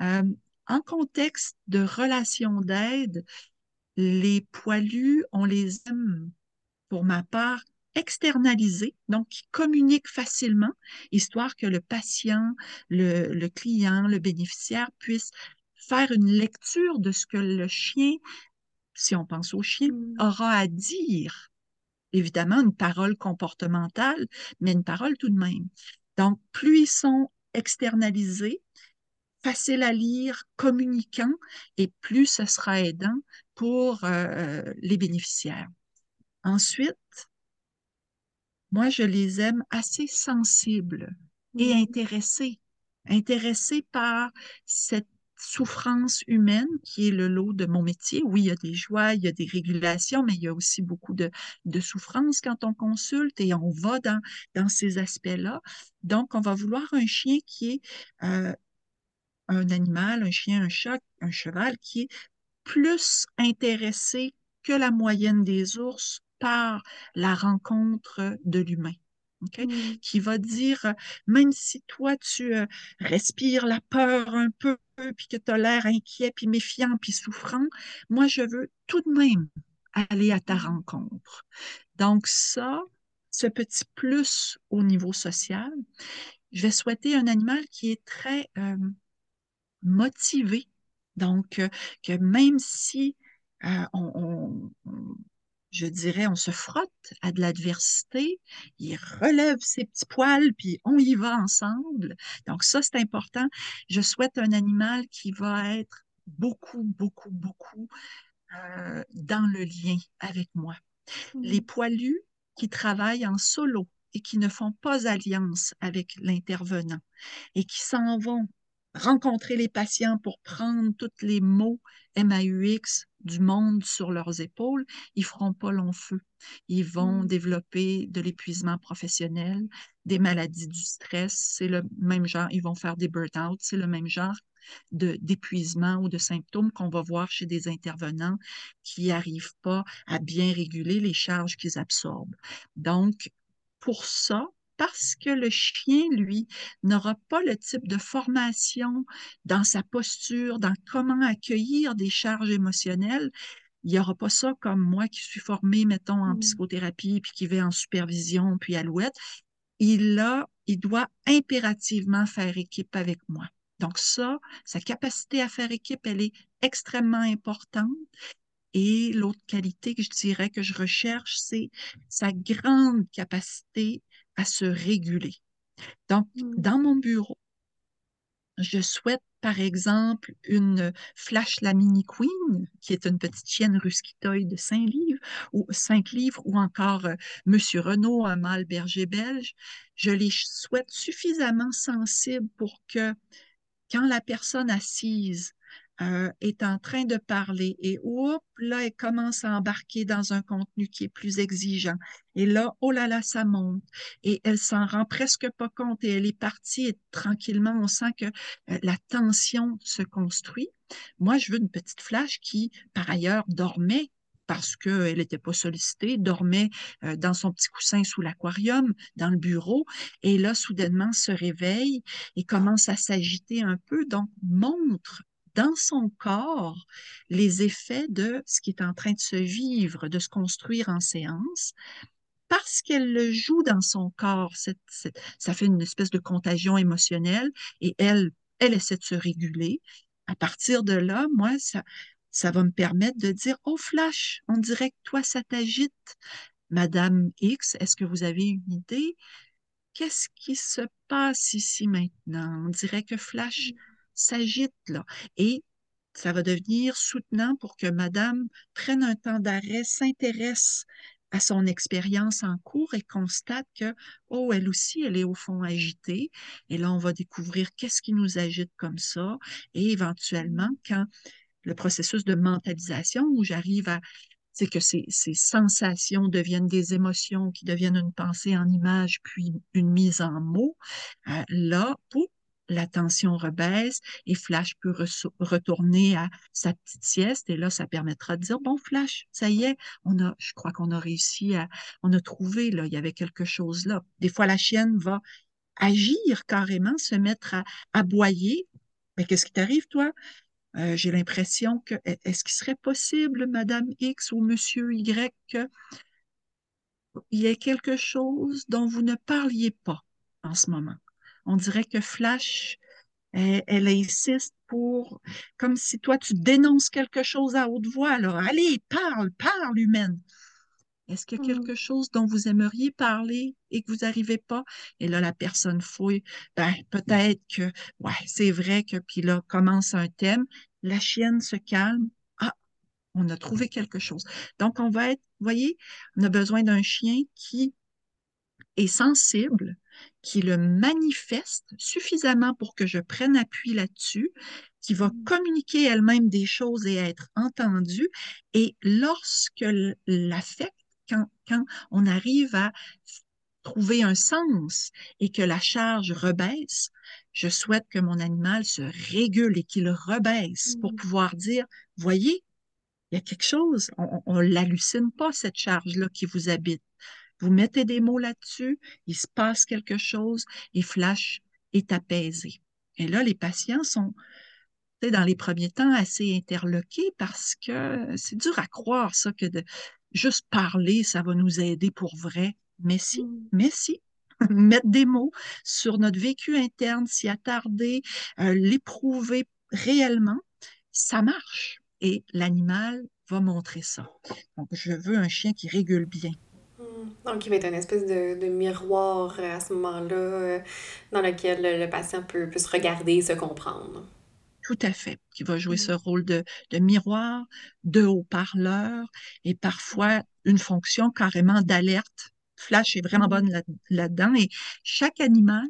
Euh, en contexte de relation d'aide, les poilus, on les aime, pour ma part, externalisés, donc qui communiquent facilement, histoire que le patient, le, le client, le bénéficiaire puisse faire une lecture de ce que le chien, si on pense au chien, mmh. aura à dire. Évidemment, une parole comportementale, mais une parole tout de même. Donc, plus ils sont externalisés, facile à lire, communicants, et plus ce sera aidant pour euh, les bénéficiaires. Ensuite, moi, je les aime assez sensibles et mmh. intéressés, intéressés par cette souffrance humaine qui est le lot de mon métier. Oui, il y a des joies, il y a des régulations, mais il y a aussi beaucoup de, de souffrance quand on consulte et on va dans, ces aspects-là. Donc, on va vouloir un chien qui est euh, un animal, un chien, un chat, un cheval qui est plus intéressé que la moyenne des ours par la rencontre de l'humain. Mmh. Qui va dire, même si toi, tu euh, respires la peur un peu, puis que tu as l'air inquiet, puis méfiant, puis souffrant, moi, je veux tout de même aller à ta mmh. rencontre. Donc ça, ce petit plus au niveau social, je vais souhaiter un animal qui est très euh, motivé. Donc, euh, que même si euh, on, je dirais, on se frotte à de l'adversité, il relève ses petits poils, puis on y va ensemble. Donc, ça, c'est important. Je souhaite un animal qui va être beaucoup, beaucoup, beaucoup euh, dans le lien avec moi. Les poilus, qui travaillent en solo et qui ne font pas alliance avec l'intervenant et qui s'en vont rencontrer les patients pour prendre tous les mots MAUX du monde sur leurs épaules, ils feront pas long feu. Ils vont mm. développer de l'épuisement professionnel, des maladies du stress, c'est le même genre, ils vont faire des burn-out, c'est le même genre d'épuisement ou de symptômes qu'on va voir chez des intervenants qui n'arrivent pas à bien réguler les charges qu'ils absorbent. Donc, pour ça, parce que le chien, lui, n'aura pas le type de formation dans sa posture, dans comment accueillir des charges émotionnelles, il n'y aura pas ça comme moi qui suis formée, mettons, en mmh. psychothérapie, puis qui vais en supervision, puis à l'ouette. Il, a, il doit impérativement faire équipe avec moi. Donc ça, sa capacité à faire équipe, elle est extrêmement importante. Et l'autre qualité que je dirais que je recherche, c'est sa grande capacité à se réguler. Donc, mmh. dans mon bureau, je souhaite, par exemple, une Flash la Mini Queen, qui est une petite chienne ruskitoïde de 5 livres, ou 5 livres, ou encore euh, Monsieur Renault, un mâle berger belge. Je les souhaite suffisamment sensibles pour que, quand la personne assise euh, est en train de parler et hop, là, elle commence à embarquer dans un contenu qui est plus exigeant. Et là, oh là là, ça monte. Et elle s'en rend presque pas compte et elle est partie et tranquillement, on sent que euh, la tension se construit. Moi, je veux une petite flash qui, par ailleurs, dormait parce qu'elle n'était pas sollicitée, dormait euh, dans son petit coussin sous l'aquarium, dans le bureau, et là, soudainement, se réveille et commence à s'agiter un peu, donc montre dans son corps les effets de ce qui est en train de se vivre, de se construire en séance, parce qu'elle le joue dans son corps, ça fait une espèce de contagion émotionnelle et elle, elle essaie de se réguler. À partir de là, moi, ça, ça va me permettre de dire, oh Flash, on dirait que toi, ça t'agite. Madame X, est-ce que vous avez une idée? Qu'est-ce qui se passe ici maintenant? On dirait que Flash s'agite là. Et ça va devenir soutenant pour que madame prenne un temps d'arrêt, s'intéresse à son expérience en cours et constate que, oh, elle aussi, elle est au fond agitée. Et là, on va découvrir qu'est-ce qui nous agite comme ça. Et éventuellement, quand le processus de mentalisation, où j'arrive à c'est que ces, sensations deviennent des émotions qui deviennent une pensée en image, puis une mise en mots. Euh, là, pour la tension rebaisse et Flash peut retourner à sa petite sieste et là, ça permettra de dire, bon, Flash, ça y est, on a, je crois qu'on a réussi à, on a trouvé, là, il y avait quelque chose là. Des fois, la chienne va agir carrément, se mettre à aboyer. Mais qu'est-ce qui t'arrive, toi? Euh, j'ai l'impression que, est-ce qu'il serait possible, Madame X ou Monsieur Y, qu'il y ait quelque chose dont vous ne parliez pas en ce moment? On dirait que Flash, elle, insiste pour, comme si toi, tu dénonces quelque chose à haute voix. Alors, allez, parle, parle, humaine. Est-ce qu'il y a mm. quelque chose dont vous aimeriez parler et que vous n'arrivez pas? Et là, la personne fouille. Ben, peut-être que, ouais, c'est vrai que, puis là, commence un thème. La chienne se calme. Ah, on a trouvé quelque chose. Donc, on va être, vous voyez, on a besoin d'un chien qui est sensible, qui le manifeste suffisamment pour que je prenne appui là-dessus, qui va mmh. communiquer elle-même des choses et être entendue. Et lorsque l'affect, quand, quand on arrive à trouver un sens et que la charge rebaisse, je souhaite que mon animal se régule et qu'il rebaisse pour mmh. pouvoir dire, voyez, il y a quelque chose, on ne l'hallucine pas, cette charge-là qui vous habite. Vous mettez des mots là-dessus, il se passe quelque chose et Flash est apaisé. Et là, les patients sont, dans les premiers temps, assez interloqués parce que c'est dur à croire, ça, que de juste parler, ça va nous aider pour vrai. Mais si, mm. mais si, mettre des mots sur notre vécu interne, s'y attarder, euh, l'éprouver réellement, ça marche. Et l'animal va montrer ça. Donc, je veux un chien qui régule bien. Donc, il va être une espèce de, miroir à ce moment-là euh, dans lequel le, patient peut, se regarder et se comprendre. Tout à fait, qui va jouer mm. ce rôle de, miroir, de haut-parleur et parfois une fonction carrément d'alerte Flash est vraiment bonne là-dedans et chaque animal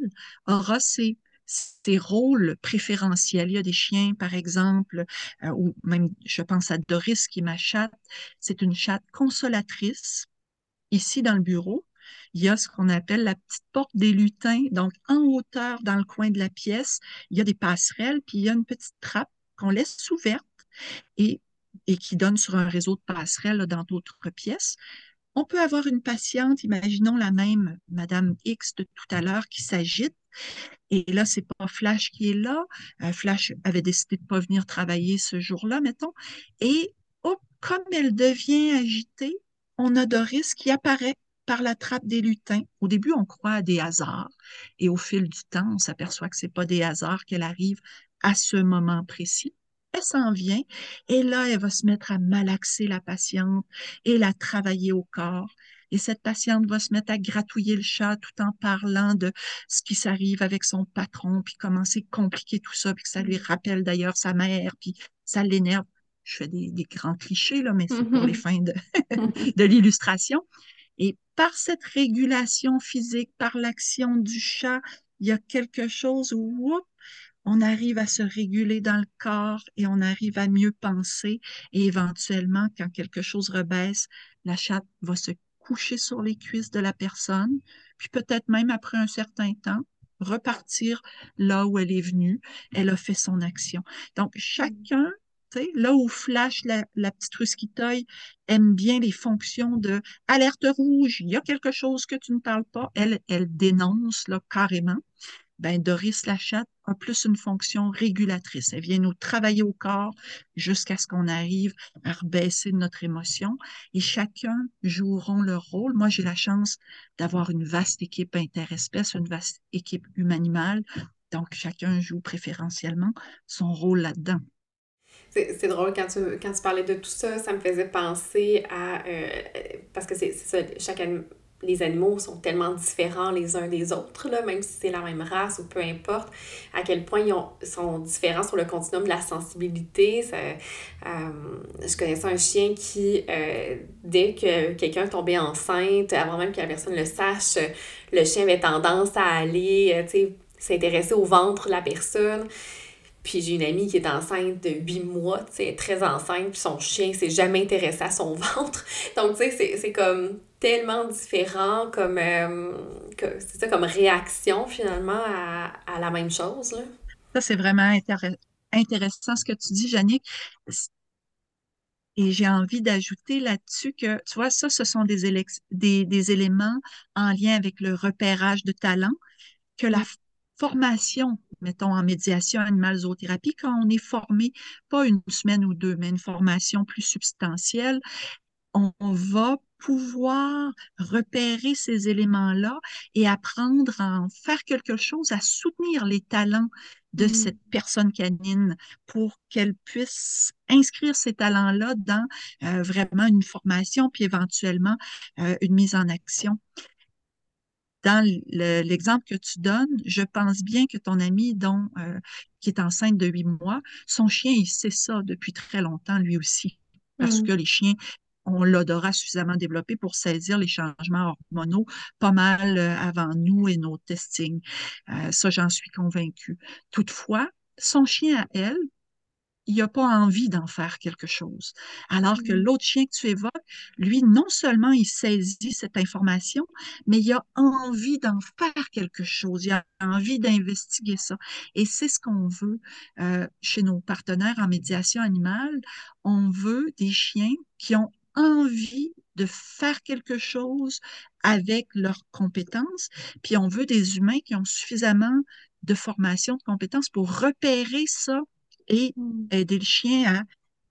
aura ses, ses rôles préférentiels. Il y a des chiens, par exemple, euh, ou même, je pense à Doris qui est ma chatte. C'est une chatte consolatrice. Ici, dans le bureau, il y a ce qu'on appelle la petite porte des lutins. Donc, en hauteur, dans le coin de la pièce, il y a des passerelles, puis il y a une petite trappe qu'on laisse ouverte et, et qui donne sur un réseau de passerelles dans d'autres pièces. On peut avoir une patiente, imaginons la même Madame X de tout à l'heure qui s'agite. Et là, c'est pas Flash qui est là. Euh, Flash avait décidé de pas venir travailler ce jour-là, mettons. Et oh, comme elle devient agitée, on a Doris qui apparaît par la trappe des lutins. Au début, on croit à des hasards. Et au fil du temps, on s'aperçoit que c'est pas des hasards qu'elle arrive à ce moment précis elle s'en vient et là, elle va se mettre à malaxer la patiente et la travailler au corps. Et cette patiente va se mettre à gratouiller le chat tout en parlant de ce qui s'arrive avec son patron, puis comment c'est compliqué tout ça, puis que ça lui rappelle d'ailleurs sa mère, puis ça l'énerve. Je fais des, grands clichés, là, mais c'est pour les mm-hmm. fins de, de l'illustration. Et par cette régulation physique, par l'action du chat, il y a quelque chose où, on arrive à se réguler dans le corps et on arrive à mieux penser. Et éventuellement, quand quelque chose rebaisse, la chatte va se coucher sur les cuisses de la personne, puis peut-être même après un certain temps, repartir là où elle est venue. Elle a fait son action. Donc, chacun là où Flash, la, petite rusquitoille, aime bien les fonctions de alerte rouge, il y a quelque chose que tu ne parles pas, elle, elle dénonce là, carrément ben Doris Lachatte a plus une fonction régulatrice. Elle vient nous travailler au corps jusqu'à ce qu'on arrive à rebaisser notre émotion et chacun joueront leur rôle. Moi, j'ai la chance d'avoir une vaste équipe interespèce, une vaste équipe humanimale. Donc, chacun joue préférentiellement son rôle là-dedans. C'est drôle quand tu, quand tu parlais de tout ça, ça me faisait penser à. Euh, parce que c'est ça, chaque, les animaux sont tellement différents les uns des autres, là, même si c'est la même race ou peu importe, à quel point ils sont différents sur le continuum de la sensibilité. Ça, euh, je connaissais un chien qui, euh, dès que quelqu'un tombait enceinte, avant même que la personne le sache, le chien avait tendance à aller s'intéresser au ventre de la personne. Puis j'ai une amie qui est enceinte de 8 mois, tu sais, très enceinte, puis son chien s'est jamais intéressé à son ventre. Donc, tu sais, c'est comme tellement différent comme, euh, c'est ça, comme réaction finalement à, à la même chose. Là. Ça, c'est vraiment intéressant ce que tu dis, Jannick. Et j'ai envie d'ajouter là-dessus que, tu vois, ça, ce sont des, des, des, éléments en lien avec le repérage de talent que la formation, mettons, en médiation animale zoothérapie, quand on est formé, pas une semaine ou deux, mais une formation plus substantielle, on va pouvoir repérer ces éléments-là et apprendre à en faire quelque chose, à soutenir les talents de mmh. cette personne canine pour qu'elle puisse inscrire ces talents-là dans euh, vraiment une formation, puis éventuellement euh, une mise en action. Dans l'exemple que tu donnes, je pense bien que ton ami dont, euh, qui est enceinte de huit mois, son chien, il sait ça depuis très longtemps, lui aussi parce mmh. que les chiens ont l'odorat suffisamment développé pour saisir les changements hormonaux pas mal euh, avant nous et nos testings. Euh, ça, j'en suis convaincue. Toutefois, son chien à elle, il n'a pas envie d'en faire quelque chose. Alors que mmh. l'autre chien que tu évoques, lui, non seulement il saisit cette information, mais il a envie d'en faire quelque chose, il a envie d'investiguer ça. Et c'est ce qu'on veut euh, chez nos partenaires en médiation animale. On veut des chiens qui ont envie de faire quelque chose avec leurs compétences, puis on veut des humains qui ont suffisamment de formation, de compétences pour repérer ça et mmh. aider le chien à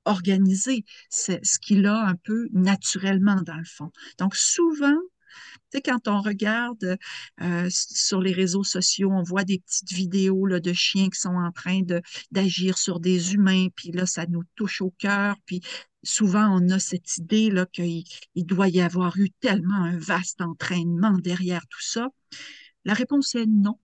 organiser ce, qu'il a un peu naturellement dans le fond. Donc souvent, tu sais, quand on regarde euh, sur les réseaux sociaux, on voit des petites vidéos là, de chiens qui sont en train de, d'agir sur des humains, puis là, ça nous touche au cœur, puis souvent on a cette idée là qu'il il doit y avoir eu tellement un vaste entraînement derrière tout ça. La réponse est non.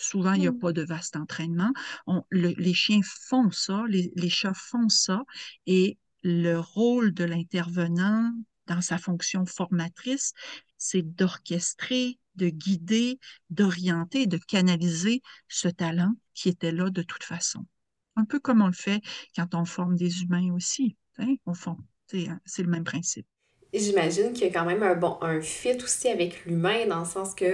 Souvent, il n'y a mmh. pas de vaste entraînement. On, les chiens font ça, les, les chats font ça, et le rôle de l'intervenant dans sa fonction formatrice, c'est d'orchestrer, de guider, d'orienter, de canaliser ce talent qui était là de toute façon. Un peu comme on le fait quand on forme des humains aussi. Hein, fond, c'est le même principe. J'imagine qu'il y a quand même un bon un fit aussi avec l'humain, dans le sens que,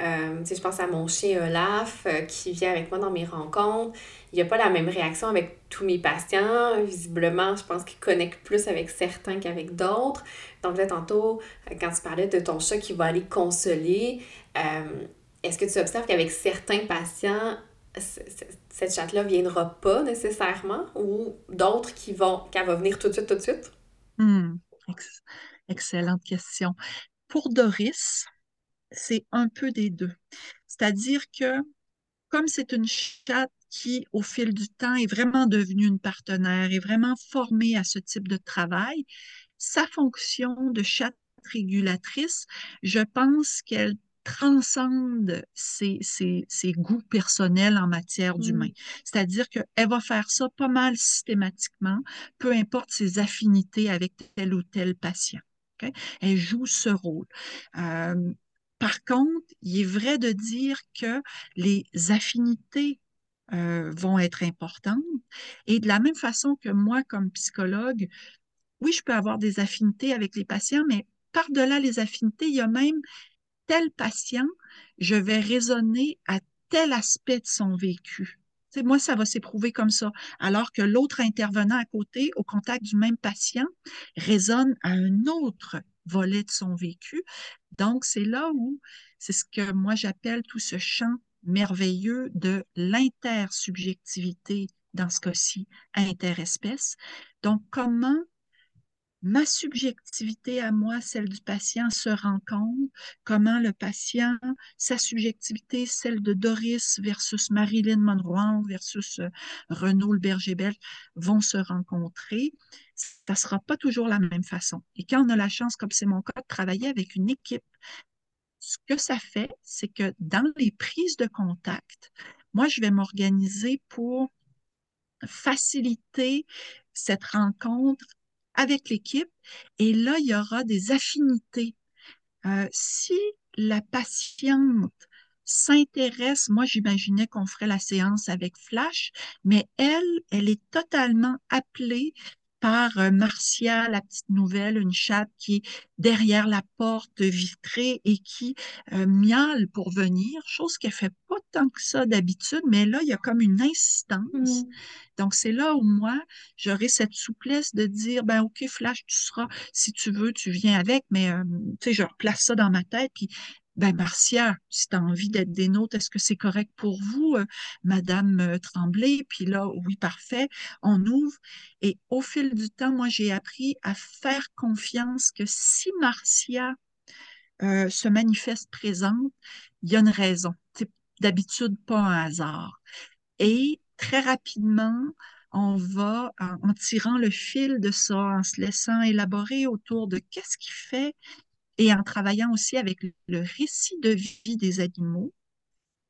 euh, je pense à mon chien Olaf euh, qui vient avec moi dans mes rencontres. Il n'y a pas la même réaction avec tous mes patients. Visiblement, je pense qu'il connecte plus avec certains qu'avec d'autres. Donc là, tantôt, euh, quand tu parlais de ton chat qui va aller consoler, est-ce que tu observes qu'avec certains patients, cette chatte-là ne viendra pas nécessairement? Ou d'autres qui vont, qu'elle va venir tout de suite, tout de suite? Hmm. Excellente question. Pour Doris, c'est un peu des deux. C'est-à-dire que comme c'est une chatte qui, au fil du temps, est vraiment devenue une partenaire, est vraiment formée à ce type de travail, sa fonction de chatte régulatrice, je pense qu'elle transcende ses, goûts personnels en matière mmh. d'humain. C'est-à-dire qu'elle va faire ça pas mal systématiquement, peu importe ses affinités avec tel ou tel patient. Elle joue ce rôle. Euh, par contre, il est vrai de dire que les affinités euh, vont être importantes. Et de la même façon que moi, comme psychologue, oui, je peux avoir des affinités avec les patients, mais par-delà les affinités, il y a même tel patient, je vais raisonner à tel aspect de son vécu. Moi, ça va s'éprouver comme ça. Alors que l'autre intervenant à côté, au contact du même patient, résonne à un autre volet de son vécu. Donc, c'est là où, c'est ce que moi j'appelle tout ce champ merveilleux de l'intersubjectivité, dans ce cas-ci, interespèce. Donc, comment ma subjectivité à moi, celle du patient, se rencontre, comment le patient, sa subjectivité, celle de Doris versus Marilyn Monroe versus euh, Renaud le berger belge, vont se rencontrer. Ça ne sera pas toujours la même façon. Et quand on a la chance, comme c'est mon cas, de travailler avec une équipe, ce que ça fait, c'est que dans les prises de contact, moi, je vais m'organiser pour faciliter cette rencontre avec l'équipe et là, il y aura des affinités. Euh, si la patiente s'intéresse, moi j'imaginais qu'on ferait la séance avec Flash, mais elle, elle est totalement appelée par euh, Marcia, la petite nouvelle, une chatte qui est derrière la porte vitrée et qui euh, miale pour venir, chose qu'elle fait pas tant que ça d'habitude, mais là, il y a comme une insistance. Mm. Donc, c'est là où moi, j'aurai cette souplesse de dire, ben OK, Flash, tu seras, si tu veux, tu viens avec, mais euh, tu sais, je replace ça dans ma tête, puis ben, Marcia, si tu as envie d'être des nôtres, est-ce que c'est correct pour vous, euh, Madame euh, Tremblay? Puis là, oui, parfait, on ouvre. Et au fil du temps, moi, j'ai appris à faire confiance que si Marcia euh, se manifeste présente, il y a une raison. D'habitude pas un hasard. Et très rapidement, on va, en, tirant le fil de ça, en se laissant élaborer autour de qu'est-ce qui fait et en travaillant aussi avec le récit de vie des animaux.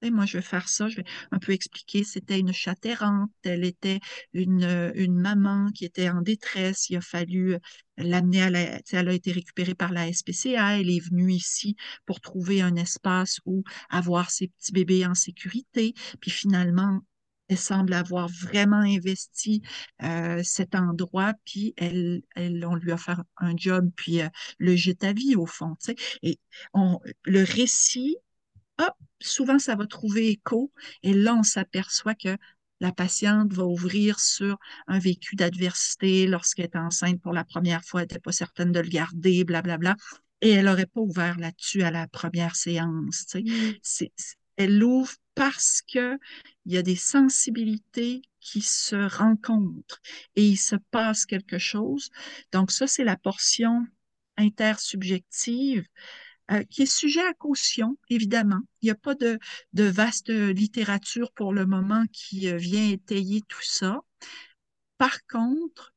Et moi, je vais faire ça, je vais un peu expliquer. C'était une chatte errante, elle était une, une maman qui était en détresse. Il a fallu l'amener à la. Elle a été récupérée par la SPCA. Elle est venue ici pour trouver un espace où avoir ses petits bébés en sécurité. Puis finalement, elle semble avoir vraiment investi euh, cet endroit, puis elle, elle, on lui a fait un job, puis euh, le jette à vie au fond. Et on, le récit, hop, souvent ça va trouver écho, et là on s'aperçoit que la patiente va ouvrir sur un vécu d'adversité lorsqu'elle est enceinte pour la première fois, elle n'était pas certaine de le garder, blablabla. Bla, bla, et elle n'aurait pas ouvert là-dessus à la première séance. Mmh. elle l'ouvre parce que il y a des sensibilités qui se rencontrent et il se passe quelque chose. Donc ça, c'est la portion intersubjective euh, qui est sujet à caution, évidemment. Il n'y a pas de, de, vaste littérature pour le moment qui euh, vient étayer tout ça. Par contre,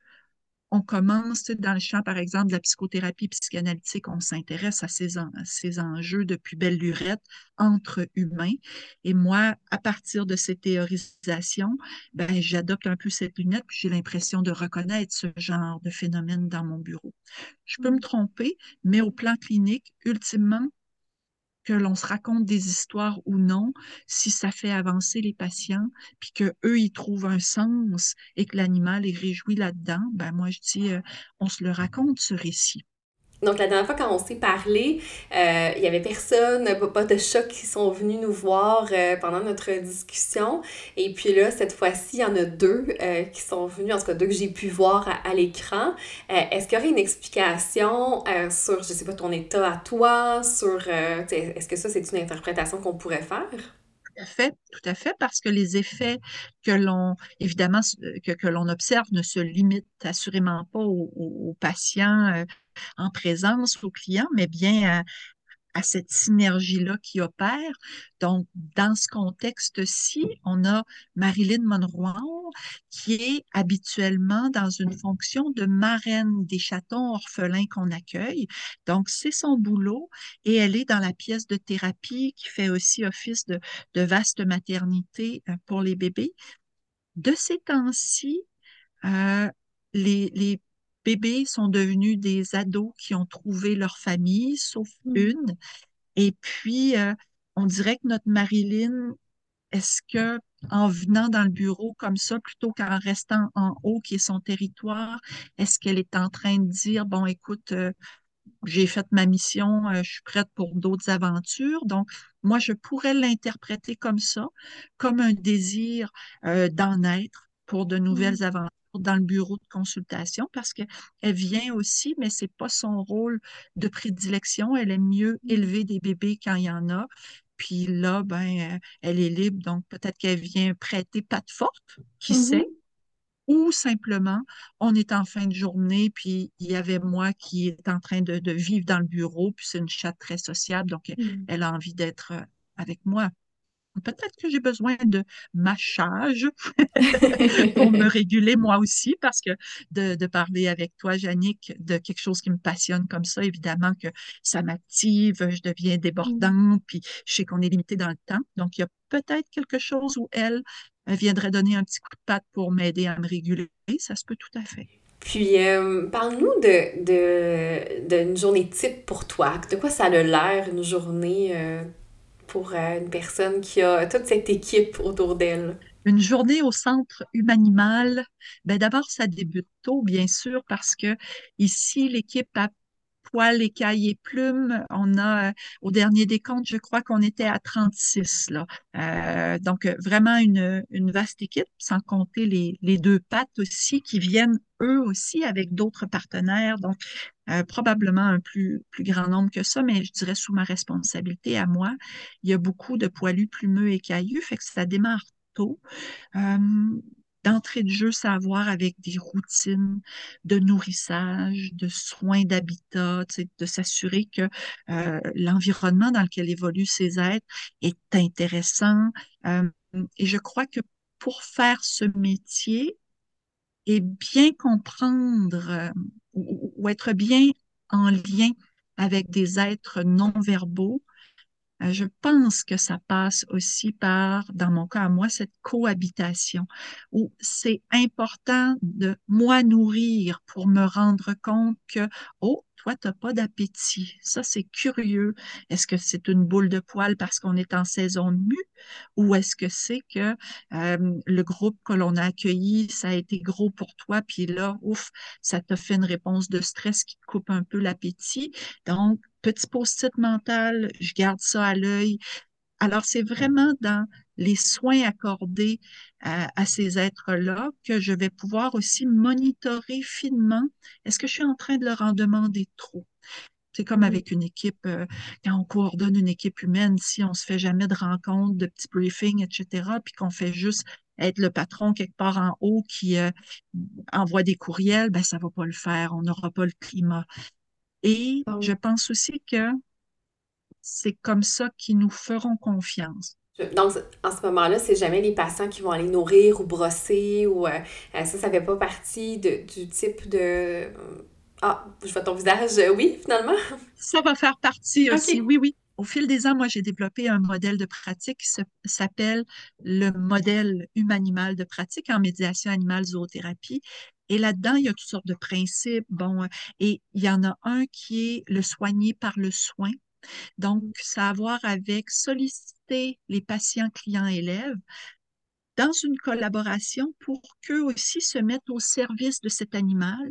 on commence dans le champ, par exemple, de la psychothérapie psychanalytique, on s'intéresse à ces, enjeux depuis belle lurette entre humains. Et moi, à partir de ces théorisations, ben, j'adopte un peu cette lunette, puis j'ai l'impression de reconnaître ce genre de phénomène dans mon bureau. Je peux me tromper, mais au plan clinique, ultimement, que l'on se raconte des histoires ou non, si ça fait avancer les patients, puis que eux ils trouvent un sens et que l'animal est réjoui là-dedans, ben moi je dis, euh, on se le raconte ce récit. Donc, la dernière fois, quand on s'est parlé, euh, il y avait personne, pas de choc qui sont venus nous voir euh, pendant notre discussion. Et puis là, cette fois-ci, il y en a deux euh, qui sont venus, en tout cas deux que j'ai pu voir à, l'écran. est-ce qu'il y aurait une explication sur, je sais pas, ton état à toi, sur, est-ce que ça, c'est une interprétation qu'on pourrait faire? Tout à fait, tout à fait, parce que les effets que l'on, évidemment, que, que l'on observe ne se limitent assurément pas aux patients en présence aux clients, mais bien à, cette synergie-là qui opère. Donc, dans ce contexte-ci, on a Marilyn Monroe qui est habituellement dans une fonction de marraine des chatons orphelins qu'on accueille. Donc, c'est son boulot et elle est dans la pièce de thérapie qui fait aussi office de, vaste maternité euh, pour les bébés. De ces temps-ci, euh, les bébés sont devenus des ados qui ont trouvé leur famille, sauf mmh. une. Et puis, euh, on dirait que notre Marilyn, est-ce que en venant dans le bureau comme ça, plutôt qu'en restant en haut, qui est son territoire, est-ce qu'elle est en train de dire, bon, écoute, euh, j'ai fait ma mission, euh, je suis prête pour d'autres aventures. Donc, moi, je pourrais l'interpréter comme ça, comme un désir d'en être pour de nouvelles mmh. aventures dans le bureau de consultation parce qu'elle vient aussi, mais c'est pas son rôle de prédilection. Elle aime mieux mmh. élever des bébés quand il y en a. Puis là, ben, euh, elle est libre, donc peut-être qu'elle vient prêter patte forte, qui mmh sait? Ou simplement, on est en fin de journée, puis il y avait moi qui est en train de, vivre dans le bureau, puis c'est une chatte très sociable, donc mmh. elle a envie d'être euh, avec moi peut-être que j'ai besoin de mâchage pour me réguler moi aussi, parce que de, parler avec toi, Yannick, de quelque chose qui me passionne comme ça, évidemment que ça m'active, je deviens débordante, puis je sais qu'on est limité dans le temps. Donc, il y a peut-être quelque chose où elle, viendrait donner un petit coup de patte pour m'aider à me réguler. Ça se peut tout à fait. Puis, euh, parle-nous de, de, d'une journée type pour toi. De quoi ça a l'air, une journée euh, pour euh, une personne qui a toute cette équipe autour d'elle? Une journée au centre humanimal, ben d'abord, ça débute tôt, bien sûr, parce que ici, l'équipe a poil, écailles et plumes. On a, euh, au dernier décompte, je crois qu'on était à 36. Là. Euh, donc, vraiment une, vaste équipe, sans compter les, les, deux pattes aussi qui viennent eux aussi avec d'autres partenaires. Donc, euh, probablement un plus, plus grand nombre que ça, mais je dirais sous ma responsabilité à moi. Il y a beaucoup de poilus plumeux et caillus, fait que ça démarre tôt. D'entrée de jeu, savoir avec des routines de nourrissage, de soins d'habitat, de s'assurer que euh, l'environnement dans lequel évoluent ces êtres est intéressant. Euh, et je crois que pour faire ce métier et bien comprendre euh, ou, être bien en lien avec des êtres non verbaux, je pense que ça passe aussi par, dans mon cas à moi, cette cohabitation où c'est important de moi nourrir pour me rendre compte que, oh, toi, tu n'as pas d'appétit. Ça, c'est curieux. Est-ce que c'est une boule de poil parce qu'on est en saison de ou est-ce que c'est que euh, le groupe que l'on a accueilli, ça a été gros pour toi, puis là, ouf, ça te fait une réponse de stress qui coupe un peu l'appétit. Donc, petit post-it mental, je garde ça à l'œil. Alors, c'est vraiment dans les soins accordés à, à ces êtres-là que je vais pouvoir aussi monitorer finement. Est-ce que je suis en train de leur en demander trop? C'est comme avec une équipe, euh, quand on coordonne une équipe humaine, si on se fait jamais de rencontres, de petits briefings, etc., puis qu'on fait juste être le patron quelque part en haut qui euh, envoie des courriels, ben ça va pas le faire, on n'aura pas le climat. Et je pense aussi que c'est comme ça qu'ils nous feront confiance. Donc, en ce moment-là, c'est jamais les patients qui vont aller nourrir ou brosser ou euh, ça, ça fait pas partie de, du type de... Ah, je vois ton visage, oui, finalement. Ça va faire partie aussi, oui, oui. Au fil des ans, moi, j'ai développé un modèle de pratique qui s'appelle le modèle humanimal de pratique en médiation animale zoothérapie. Et là-dedans, il y a toutes sortes de principes. Bon, et il y en a un qui est le soigner par le soin. Donc, ça a à voir avec solliciter les patients, clients, élèves dans une collaboration pour qu'eux aussi se mettent au service de cet animal.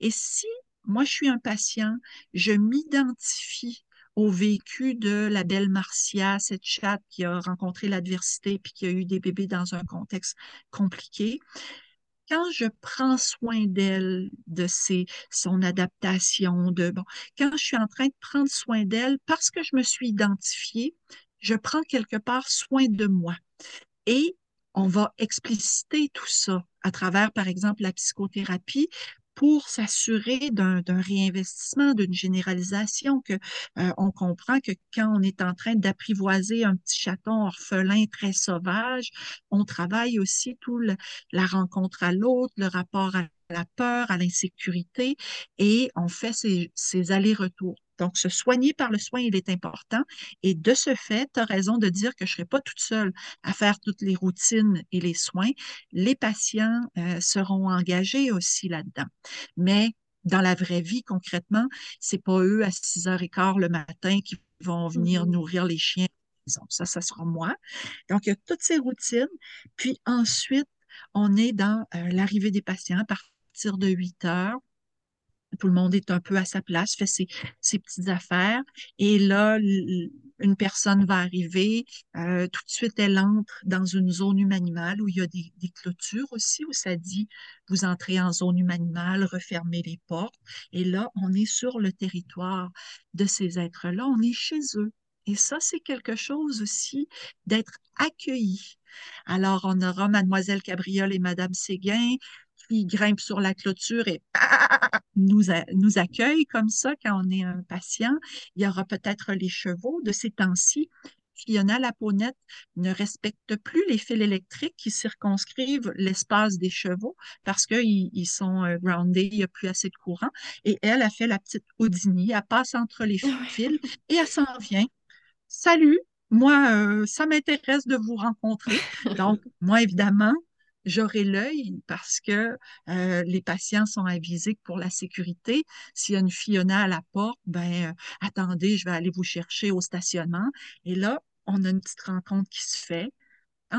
Et si moi, je suis un patient, je m'identifie au vécu de la belle Marcia, cette chatte qui a rencontré l'adversité puis qui a eu des bébés dans un contexte compliqué. Quand je prends soin d'elle, de ses, son adaptation, de bon, quand je suis en train de prendre soin d'elle parce que je me suis identifiée, je prends quelque part soin de moi. Et on va expliciter tout ça à travers, par exemple, la psychothérapie pour s'assurer d'un réinvestissement, d'une généralisation, que euh, on comprend que quand on est en train d'apprivoiser un petit chaton orphelin très sauvage, on travaille aussi tout le, la rencontre à l'autre, le rapport à la peur, à l'insécurité, et on fait ces, ces allers-retours. Donc, se soigner par le soin, il est important. Et de ce fait, tu as raison de dire que je ne serai pas toute seule à faire toutes les routines et les soins. Les patients euh, seront engagés aussi là-dedans. Mais dans la vraie vie, concrètement, c'est pas eux à 6h15 le matin qui vont venir mm -hmm. nourrir les chiens. Ça, ça sera moi. Donc, il y a toutes ces routines. Puis ensuite, on est dans euh, l'arrivée des patients à partir de 8 heures tout le monde est un peu à sa place, fait ses, petites affaires. Et là, une personne va arriver, euh, tout de suite, elle entre dans une zone humanimale où il y a des, des, clôtures aussi, où ça dit, vous entrez en zone humanimale, refermez les portes. Et là, on est sur le territoire de ces êtres-là, on est chez eux. Et ça, c'est quelque chose aussi d'être accueilli. Alors, on aura Mademoiselle Cabriole et Madame Séguin qui grimpent sur la clôture et nous, a, nous accueillent comme ça quand on est un patient. Il y aura peut-être les chevaux de ces temps-ci. Fiona Laponette ne respecte plus les fils électriques qui circonscrivent l'espace des chevaux parce qu'ils ils sont groundés, il n'y a plus assez de courant. Et elle a fait la petite Houdini, elle passe entre les fils et elle s'en vient. Salut, moi, euh, ça m'intéresse de vous rencontrer. Donc, moi, évidemment, j'aurai l'œil parce que euh, les patients sont avisés pour la sécurité, s'il y a une Fiona à la porte, ben euh, attendez, je vais aller vous chercher au stationnement. Et là, on a une petite rencontre qui se fait.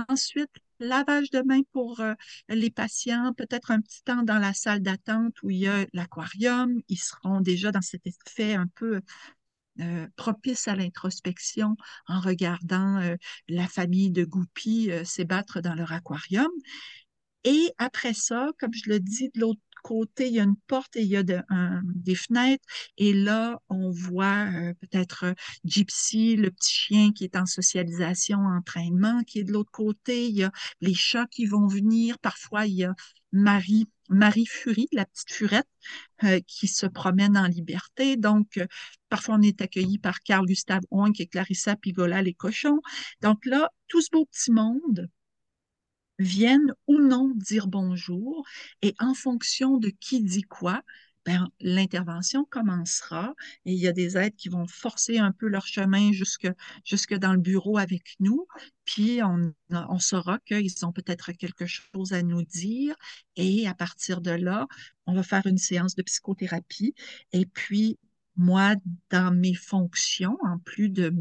Ensuite, lavage de mains pour euh, les patients, peut-être un petit temps dans la salle d'attente où il y a l'aquarium. Ils seront déjà dans cet effet un peu euh, propice à l'introspection en regardant euh, la famille de goupilles euh, s'ébattre dans leur aquarium. Et après ça, comme je le dis, de l'autre côté, il y a une porte et il y a des fenêtres. Et là, on voit euh, peut-être Gypsy, le petit chien qui est en socialisation, entraînement, qui est de l'autre côté. Il y a les chats qui vont venir. Parfois, il y a Marie, Marie Furie, la petite furette, euh, qui se promène en liberté. Donc, euh, parfois, on est accueilli par Carl Gustave Oink et Clarissa Pigola, les cochons. Donc là, tout ce beau petit monde viennent ou non dire bonjour et en fonction de qui dit quoi, ben, l'intervention commencera et il y a des aides qui vont forcer un peu leur chemin jusque, jusque dans le bureau avec nous. Puis on, on saura qu'ils ont peut-être quelque chose à nous dire et à partir de là, on va faire une séance de psychothérapie. Et puis, moi, dans mes fonctions, en plus de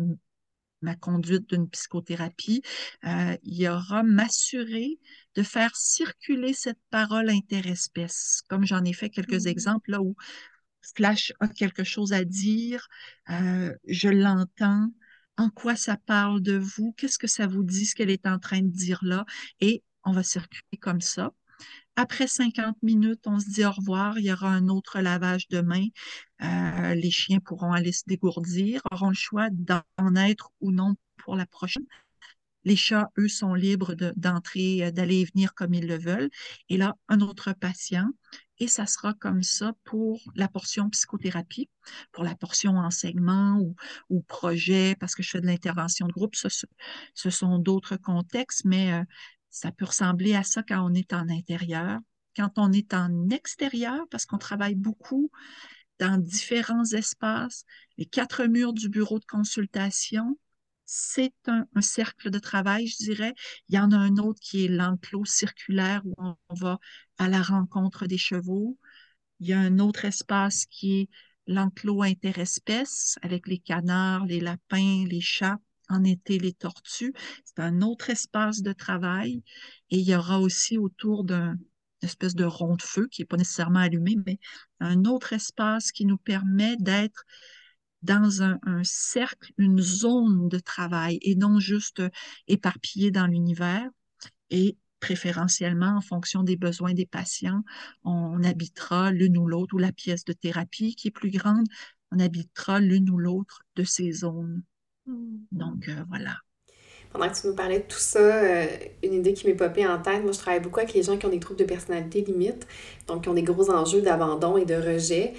ma conduite d'une psychothérapie, euh, il y aura m'assurer de faire circuler cette parole interespèce, comme j'en ai fait quelques mmh. exemples là où Flash a quelque chose à dire, euh, je l'entends, en quoi ça parle de vous, qu'est-ce que ça vous dit, ce qu'elle est en train de dire là, et on va circuler comme ça. Après 50 minutes, on se dit au revoir. Il y aura un autre lavage de mains. Euh, les chiens pourront aller se dégourdir, auront le choix d'en être ou non pour la prochaine. Les chats, eux, sont libres d'entrer, de, d'aller et venir comme ils le veulent. Et là, un autre patient et ça sera comme ça pour la portion psychothérapie, pour la portion enseignement ou, projet, parce que je fais de l'intervention de groupe, ce, ce sont d'autres contextes, mais euh, ça peut ressembler à ça quand on est en intérieur. Quand on est en extérieur, parce qu'on travaille beaucoup dans différents espaces, les quatre murs du bureau de consultation, c'est un, cercle de travail, je dirais. Il y en a un autre qui est l'enclos circulaire où on va à la rencontre des chevaux. Il y a un autre espace qui est l'enclos interespèces avec les canards, les lapins, les chats, en été les tortues. C'est un autre espace de travail. Et il y aura aussi autour d'un espèce de rond de feu qui n'est pas nécessairement allumé, mais un autre espace qui nous permet d'être dans un, cercle, une zone de travail et non juste éparpillé dans l'univers. Et préférentiellement, en fonction des besoins des patients, on habitera l'une ou l'autre, ou la pièce de thérapie qui est plus grande, on habitera l'une ou l'autre de ces zones. Mmh. Donc, euh, voilà. Pendant que tu nous parlais de tout ça, euh, une idée qui m'est popée en tête, moi je travaille beaucoup avec les gens qui ont des troubles de personnalité limite, donc qui ont des gros enjeux d'abandon et de rejet.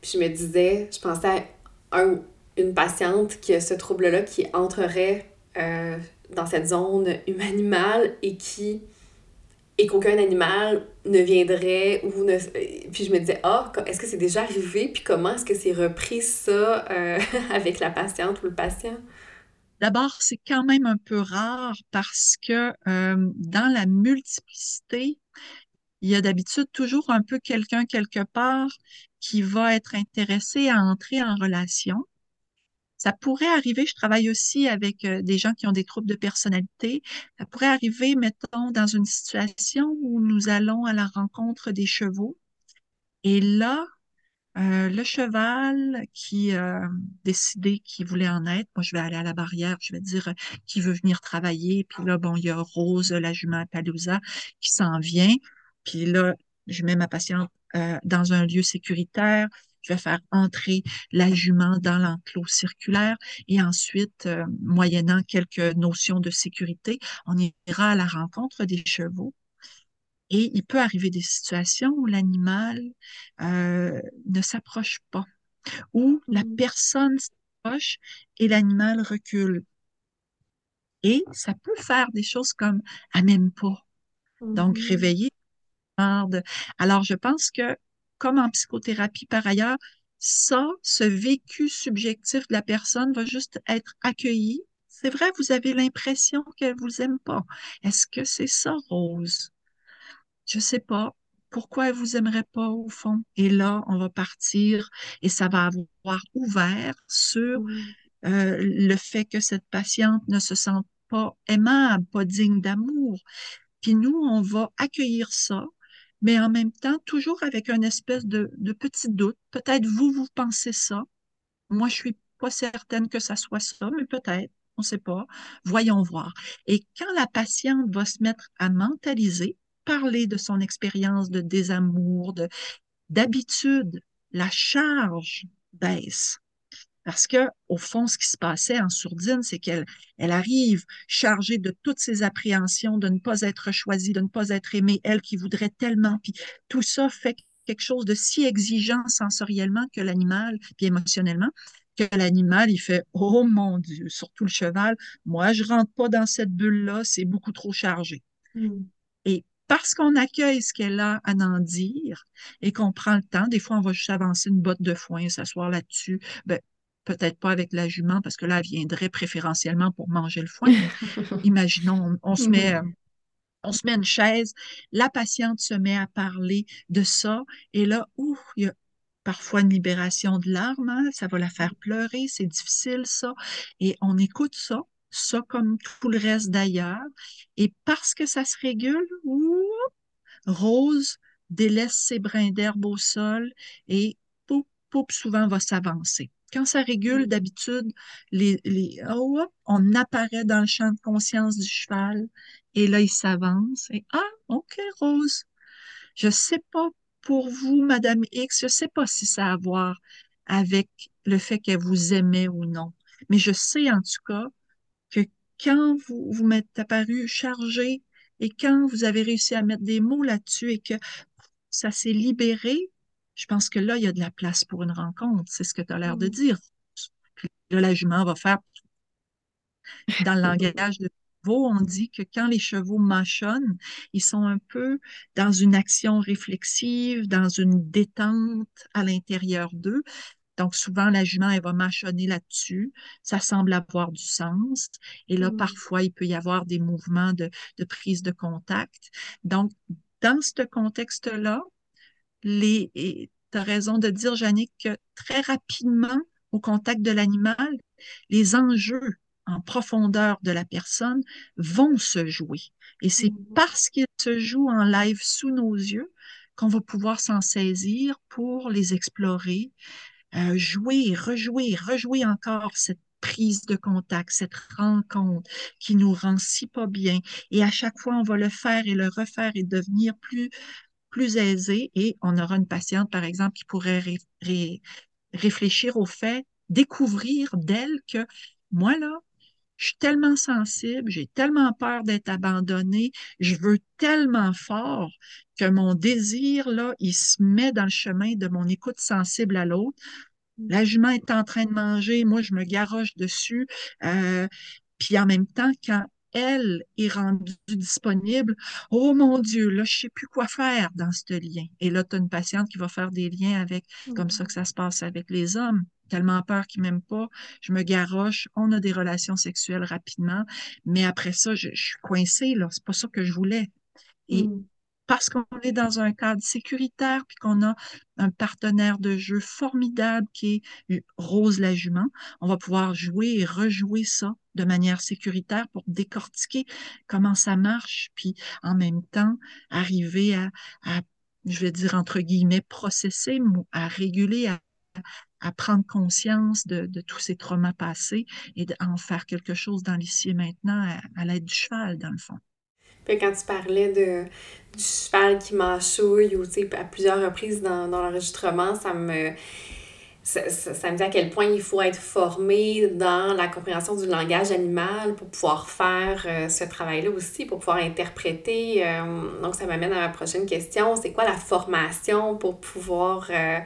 Puis je me disais, je pensais à un, une patiente qui a ce trouble-là qui entrerait euh, dans cette zone humaine-animale et qui et qu'aucun animal ne viendrait ou ne puis je me disais ah est-ce que c'est déjà arrivé? Puis comment est-ce que c'est repris ça euh, avec la patiente ou le patient? D'abord, c'est quand même un peu rare parce que euh, dans la multiplicité, il y a d'habitude toujours un peu quelqu'un quelque part qui va être intéressé à entrer en relation. Ça pourrait arriver, je travaille aussi avec euh, des gens qui ont des troubles de personnalité, ça pourrait arriver, mettons, dans une situation où nous allons à la rencontre des chevaux. Et là, euh, le cheval qui euh, décidé qu'il voulait en être, moi je vais aller à la barrière, je vais dire euh, qui veut venir travailler, puis là, bon, il y a Rose, la jument Palouza, qui s'en vient, puis là, je mets ma patiente euh, dans un lieu sécuritaire, je vais faire entrer la jument dans l'enclos circulaire et ensuite, euh, moyennant quelques notions de sécurité, on ira à la rencontre des chevaux. Et il peut arriver des situations où l'animal euh, ne s'approche pas, où la mmh. personne s'approche et l'animal recule. Et ça peut faire des choses comme « même pas ». Donc, mmh. réveiller. Alors, je pense que comme en psychothérapie par ailleurs, ça, ce vécu subjectif de la personne va juste être accueilli. C'est vrai, vous avez l'impression qu'elle vous aime pas. Est-ce que c'est ça, Rose? Je sais pas. Pourquoi elle vous aimerait pas au fond? Et là, on va partir et ça va avoir ouvert sur euh, le fait que cette patiente ne se sente pas aimable, pas digne d'amour. Puis nous, on va accueillir ça mais en même temps, toujours avec une espèce de, de petit doute. Peut-être vous, vous pensez ça. Moi, je suis pas certaine que ça soit ça, mais peut-être, on ne sait pas. Voyons voir. Et quand la patiente va se mettre à mentaliser, parler de son expérience de désamour, de, d'habitude, la charge baisse. Parce que, au fond, ce qui se passait en sourdine, c'est qu'elle elle arrive chargée de toutes ses appréhensions de ne pas être choisie, de ne pas être aimée, elle qui voudrait tellement. Puis tout ça fait quelque chose de si exigeant sensoriellement que l'animal, puis émotionnellement, que l'animal, il fait Oh mon Dieu, surtout le cheval, moi, je rentre pas dans cette bulle-là, c'est beaucoup trop chargé. Mm. Et parce qu'on accueille ce qu'elle a à en dire et qu'on prend le temps, des fois, on va juste avancer une botte de foin, s'asseoir là-dessus, ben, peut-être pas avec la jument, parce que là, elle viendrait préférentiellement pour manger le foin. imaginons, on, se met, euh, on se met une chaise, la patiente se met à parler de ça, et là, ouh, il y a parfois une libération de larmes, hein, ça va la faire pleurer, c'est difficile ça, et on écoute ça, ça comme tout le reste d'ailleurs, et parce que ça se régule, ouh, Rose délaisse ses brins d'herbe au sol et poup, poup, souvent va s'avancer. Quand ça régule, d'habitude, les, les, oh, on apparaît dans le champ de conscience du cheval et là, il s'avance et ah, OK, Rose, je sais pas pour vous, Madame X, je sais pas si ça a à voir avec le fait qu'elle vous aimait ou non. Mais je sais en tout cas que quand vous, vous m'êtes apparu chargé et quand vous avez réussi à mettre des mots là-dessus et que ça s'est libéré, je pense que là, il y a de la place pour une rencontre. C'est ce que tu as l'air de dire. Puis là, la jument va faire dans le langage de chevaux, on dit que quand les chevaux mâchonnent, ils sont un peu dans une action réflexive, dans une détente à l'intérieur d'eux. Donc, souvent, la jument, elle va mâchonner là-dessus. Ça semble avoir du sens. Et là, parfois, il peut y avoir des mouvements de, de prise de contact. Donc, dans ce contexte-là, les, et tu as raison de dire, Jannick, que très rapidement, au contact de l'animal, les enjeux en profondeur de la personne vont se jouer. Et c'est Mm. parce qu'ils se jouent en live sous nos yeux qu'on va pouvoir s'en saisir pour les explorer, euh, jouer, rejouer, rejouer encore cette prise de contact, cette rencontre qui nous rend si pas bien. Et à chaque fois, on va le faire et le refaire et devenir plus plus aisé et on aura une patiente, par exemple, qui pourrait ré ré réfléchir au fait, découvrir d'elle que moi, là, je suis tellement sensible, j'ai tellement peur d'être abandonnée, je veux tellement fort que mon désir, là, il se met dans le chemin de mon écoute sensible à l'autre. La jument est en train de manger, moi, je me garoche dessus. Euh, puis en même temps, quand elle est rendue disponible, oh mon Dieu, là, je sais plus quoi faire dans ce lien. Et là, tu as une patiente qui va faire des liens avec, comme ça que ça se passe avec les hommes. Tellement peur qu'ils m'aiment pas, je me garoche, on a des relations sexuelles rapidement, mais après ça, je, je suis coincée, là, c'est pas ça que je voulais. Et Mm. Parce qu'on est dans un cadre sécuritaire, puis qu'on a un partenaire de jeu formidable qui est Rose la jument, on va pouvoir jouer et rejouer ça de manière sécuritaire pour décortiquer comment ça marche, puis en même temps arriver à, je vais dire entre guillemets, processer, à réguler, à, prendre conscience de, tous ces traumas passés et d'en faire quelque chose dans l'ici et maintenant à l'aide du cheval, dans le fond. Puis quand tu parlais de, du cheval qui mâchouille ou à plusieurs reprises dans, dans l'enregistrement, ça me, ça, ça, ça, me dit à quel point il faut être formé dans la compréhension du langage animal pour pouvoir faire euh, ce travail-là aussi, pour pouvoir interpréter. Euh, donc, ça m'amène à ma prochaine question. C'est quoi la formation pour pouvoir euh,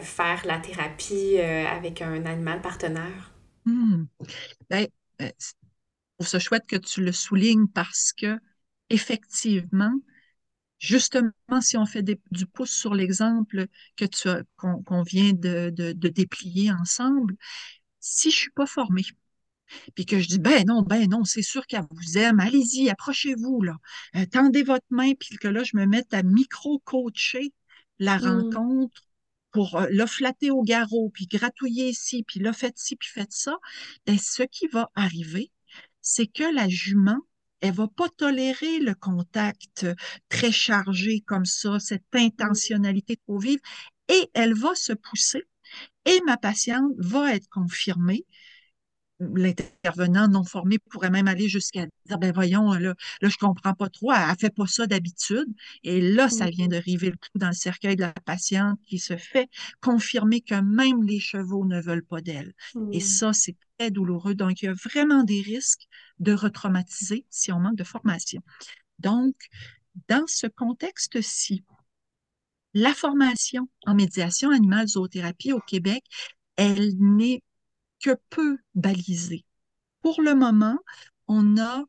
faire la thérapie avec un animal partenaire? Mmh. Ben, chouette que tu le soulignes parce que effectivement, justement, si on fait des, du pouce sur l'exemple que tu qu'on qu vient de, de, de, déplier ensemble, si je suis pas formée, puis que je dis ben non, ben non, c'est sûr qu'elle vous aime, allez-y, approchez-vous là, euh, tendez votre main, puis que là je me mette à micro-coacher la mmh. rencontre pour euh, le flatter au garrot, puis gratouiller ici, puis là faites ci, puis faites ça, ben ce qui va arriver, c'est que la jument elle va pas tolérer le contact très chargé comme ça, cette intentionnalité trop vive, et elle va se pousser. Et ma patiente va être confirmée. L'intervenant non formé pourrait même aller jusqu'à dire, ben voyons, là, là je comprends pas trop, elle, elle fait pas ça d'habitude. Et là, ça vient de river le clou dans le cercueil de la patiente qui se fait confirmer que même les chevaux ne veulent pas d'elle. Et ça, c'est très douloureux. Donc, il y a vraiment des risques de retraumatiser si on manque de formation. Donc, dans ce contexte-ci, la formation en médiation animale zoothérapie au Québec, elle n'est que peu balisée. Pour le moment, on a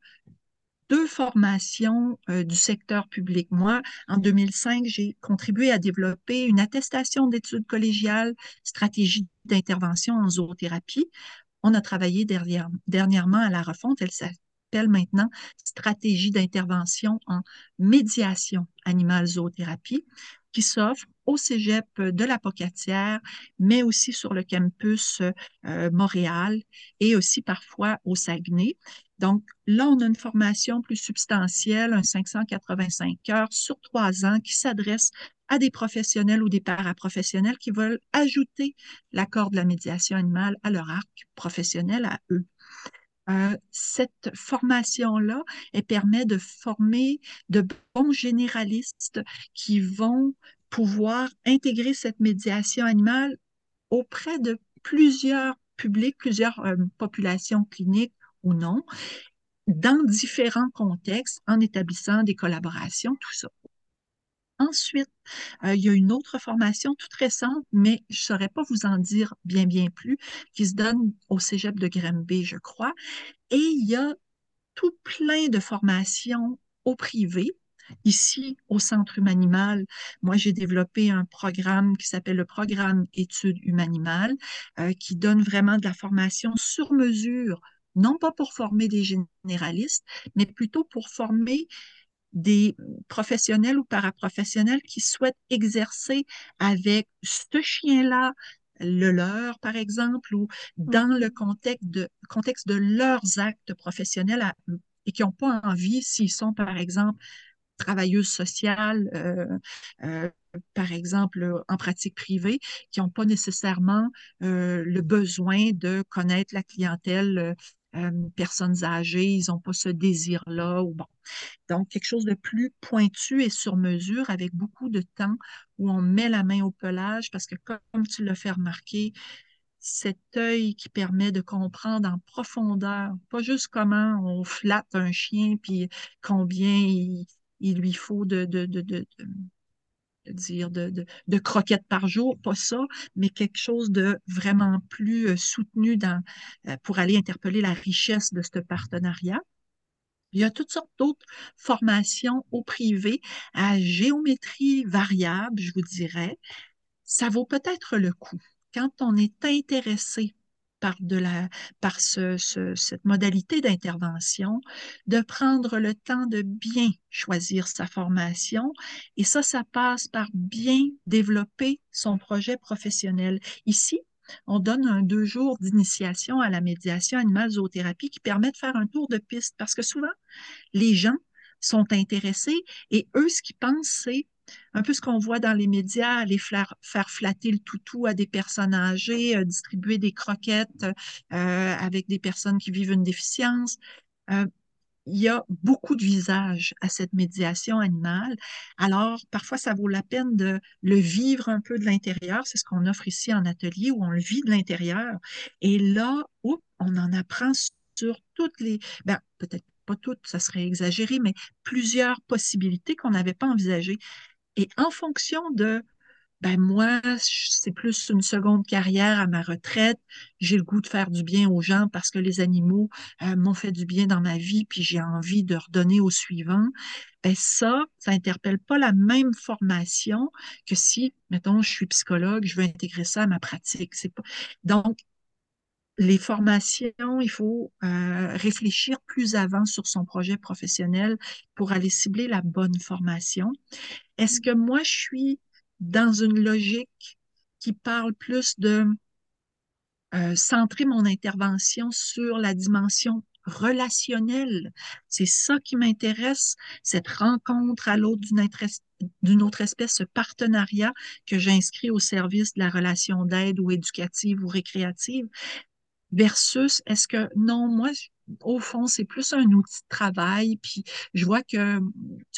deux formations euh, du secteur public. Moi, en 2005, j'ai contribué à développer une attestation d'études collégiales, stratégie d'intervention en zoothérapie. On a travaillé dernièrement à la refonte. Elle s'appelle maintenant stratégie d'intervention en médiation animale zoothérapie qui s'offre au cégep de la Pocatière, mais aussi sur le campus euh, Montréal et aussi parfois au Saguenay. Donc là, on a une formation plus substantielle, un 585 heures sur trois ans qui s'adresse à des professionnels ou des paraprofessionnels qui veulent ajouter l'accord de la médiation animale à leur arc professionnel à eux. Euh, cette formation-là, elle permet de former de bons généralistes qui vont pouvoir intégrer cette médiation animale auprès de plusieurs publics, plusieurs euh, populations cliniques ou non, dans différents contextes, en établissant des collaborations, tout ça. Ensuite, euh, il y a une autre formation toute récente, mais je ne saurais pas vous en dire bien, bien plus, qui se donne au Cégep de Granby, je crois. Et il y a tout plein de formations au privé. Ici, au Centre Humanimal, moi, j'ai développé un programme qui s'appelle le programme Études Humanimales, euh, qui donne vraiment de la formation sur mesure, non pas pour former des généralistes, mais plutôt pour former des professionnels ou paraprofessionnels qui souhaitent exercer avec ce chien-là, le leur, par exemple, ou dans le contexte de, contexte de leurs actes professionnels et qui n'ont pas envie, s'ils sont, par exemple, travailleuses sociales, euh, euh, par exemple, en pratique privée, qui n'ont pas nécessairement euh, le besoin de connaître la clientèle personnes âgées, ils n'ont pas ce désir-là. Ou bon. Donc, quelque chose de plus pointu et sur mesure avec beaucoup de temps où on met la main au pelage parce que, comme tu l'as fait remarquer, cet œil qui permet de comprendre en profondeur, pas juste comment on flatte un chien, puis combien il, lui faut de, de, croquettes par jour, pas ça, mais quelque chose de vraiment plus euh, soutenu euh, pour aller interpeller la richesse de ce partenariat. Il y a toutes sortes d'autres formations au privé à géométrie variable, je vous dirais. Ça vaut peut-être le coup. Quand on est intéressé par, de la, par ce, cette modalité d'intervention, de prendre le temps de bien choisir sa formation. Et ça, ça passe par bien développer son projet professionnel. Ici, on donne un deux jours d'initiation à la médiation animale zoothérapie qui permet de faire un tour de piste parce que souvent, les gens sont intéressés et eux, ce qu'ils pensent, c'est un peu ce qu'on voit dans les médias, aller faire, flatter le toutou à des personnes âgées, euh, distribuer des croquettes euh, avec des personnes qui vivent une déficience. Euh, il y a beaucoup de visages à cette médiation animale. Alors, parfois, ça vaut la peine de le vivre un peu de l'intérieur. C'est ce qu'on offre ici en atelier où on le vit de l'intérieur. Et là, on en apprend sur toutes les, ben, peut-être pas toutes, ça serait exagéré, mais plusieurs possibilités qu'on n'avait pas envisagées. Et en fonction de, ben moi, c'est plus une seconde carrière à ma retraite, j'ai le goût de faire du bien aux gens parce que les animaux euh, m'ont fait du bien dans ma vie, puis j'ai envie de redonner au suivant. Ben ça, ça interpelle pas la même formation que si, mettons, je suis psychologue, je veux intégrer ça à ma pratique. Pas... Donc, les formations, il faut euh, réfléchir plus avant sur son projet professionnel pour aller cibler la bonne formation. Est-ce que moi, je suis dans une logique qui parle plus de euh, centrer mon intervention sur la dimension relationnelle? C'est ça qui m'intéresse, cette rencontre à l'autre d'une autre espèce, ce partenariat que j'inscris au service de la relation d'aide ou éducative ou récréative versus est-ce que non, moi, au fond, c'est plus un outil de travail, puis je vois que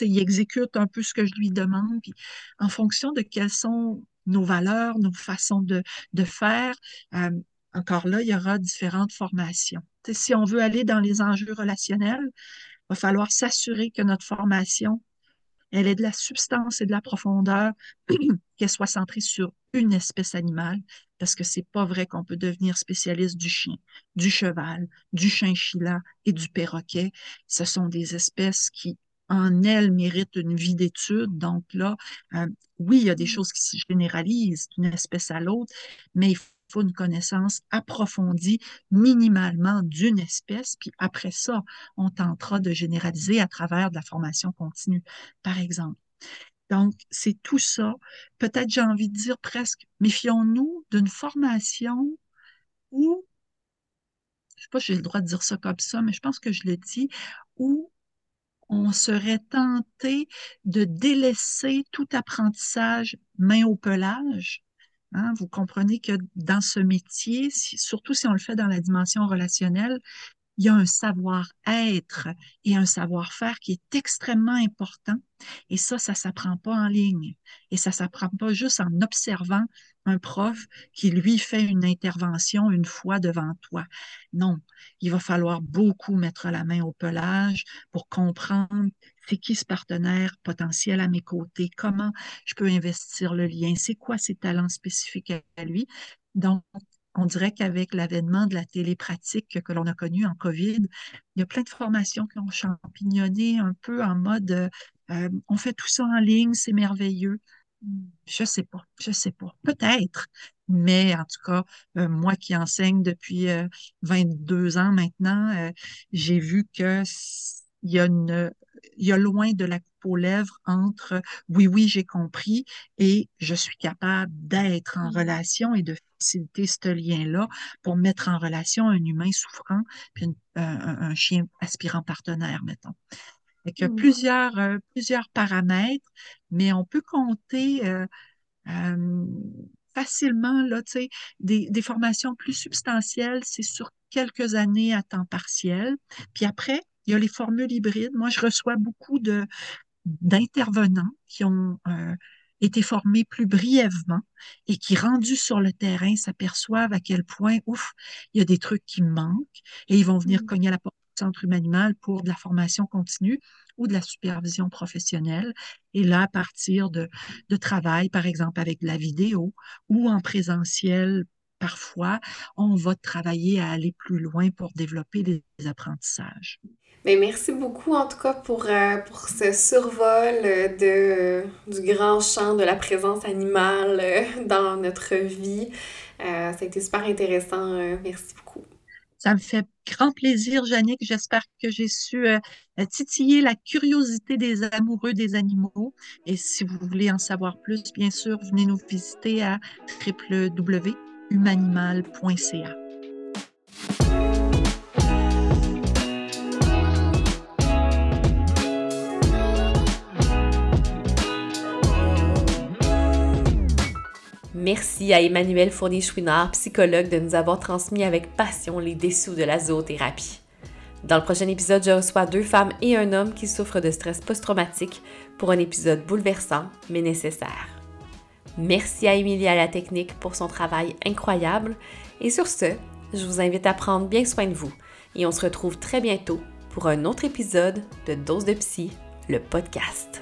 il exécute un peu ce que je lui demande, puis en fonction de quelles sont nos valeurs, nos façons de, de faire, euh, encore là, il y aura différentes formations. si on veut aller dans les enjeux relationnels, il va falloir s'assurer que notre formation elle ait de la substance et de la profondeur, qu'elle soit centrée sur une espèce animale, parce que c'est pas vrai qu'on peut devenir spécialiste du chien, du cheval, du chinchilla et du perroquet. Ce sont des espèces qui, en elles, méritent une vie d'étude. Donc là, euh, oui, il y a des choses qui se généralisent d'une espèce à l'autre, mais il une connaissance approfondie minimalement d'une espèce, puis après ça, on tentera de généraliser à travers de la formation continue, par exemple. Donc, c'est tout ça. Peut-être j'ai envie de dire presque, méfions-nous d'une formation où, je ne sais pas si j'ai le droit de dire ça comme ça, mais je pense que je le dis, où on serait tenté de délaisser tout apprentissage main au pelage Hein, vous comprenez que dans ce métier, surtout si on le fait dans la dimension relationnelle, il y a un savoir-être et un savoir-faire qui est extrêmement important. Et ça, ça s'apprend pas en ligne. Et ça s'apprend pas juste en observant un prof qui, lui, fait une intervention une fois devant toi. Non, il va falloir beaucoup mettre la main au pelage pour comprendre c'est qui ce partenaire potentiel à mes côtés, comment je peux investir le lien, c'est quoi ses talents spécifiques à lui. Donc, on dirait qu'avec l'avènement de la télépratique que l'on a connue en COVID, il y a plein de formations qui ont champignonné un peu en mode euh, on fait tout ça en ligne, c'est merveilleux. Je sais pas, je sais pas. Peut-être, mais en tout cas, euh, moi qui enseigne depuis 22 euh, ans maintenant, j'ai vu que il y a une, il y a loin de la coupe aux lèvres entre oui, oui, j'ai compris et je suis capable d'être en mmh. relation et de faciliter ce lien-là pour mettre en relation un humain souffrant puis un, chien aspirant partenaire, mettons. Il y a plusieurs, euh, plusieurs paramètres, mais on peut compter euh, euh, facilement là, des, des formations plus substantielles, c'est sur quelques années à temps partiel. Puis après, il y a les formules hybrides. Moi, je reçois beaucoup de d'intervenants qui ont euh, été formés plus brièvement et qui, rendus sur le terrain, s'aperçoivent à quel point, ouf, il y a des trucs qui me manquent et ils vont venir mmh. cogner à la porte du centre humain pour de la formation continue ou de la supervision professionnelle. Et là, à partir de, de travail, par exemple avec de la vidéo ou en présentiel parfois, on va travailler à aller plus loin pour développer des apprentissages. Mais merci beaucoup en tout cas pour, euh, pour ce survol de, du grand champ de la présence animale euh, dans notre vie. Euh, ça a été super intéressant. merci beaucoup. Ça me fait grand plaisir, Jannick. J'espère que j'ai su titiller la curiosité des amoureux des animaux. Et si vous voulez en savoir plus, bien sûr, venez nous visiter à www.humanimal.ca. Merci à Emmanuel Fournier-Chouinard, psychologue, de nous avoir transmis avec passion les dessous de la zoothérapie. Dans le prochain épisode, je reçois deux femmes et un homme qui souffrent de stress post-traumatique pour un épisode bouleversant mais nécessaire. Merci à Émilie à la technique pour son travail incroyable et sur ce, je vous invite à prendre bien soin de vous et on se retrouve très bientôt pour un autre épisode de Dose de Psy, le podcast.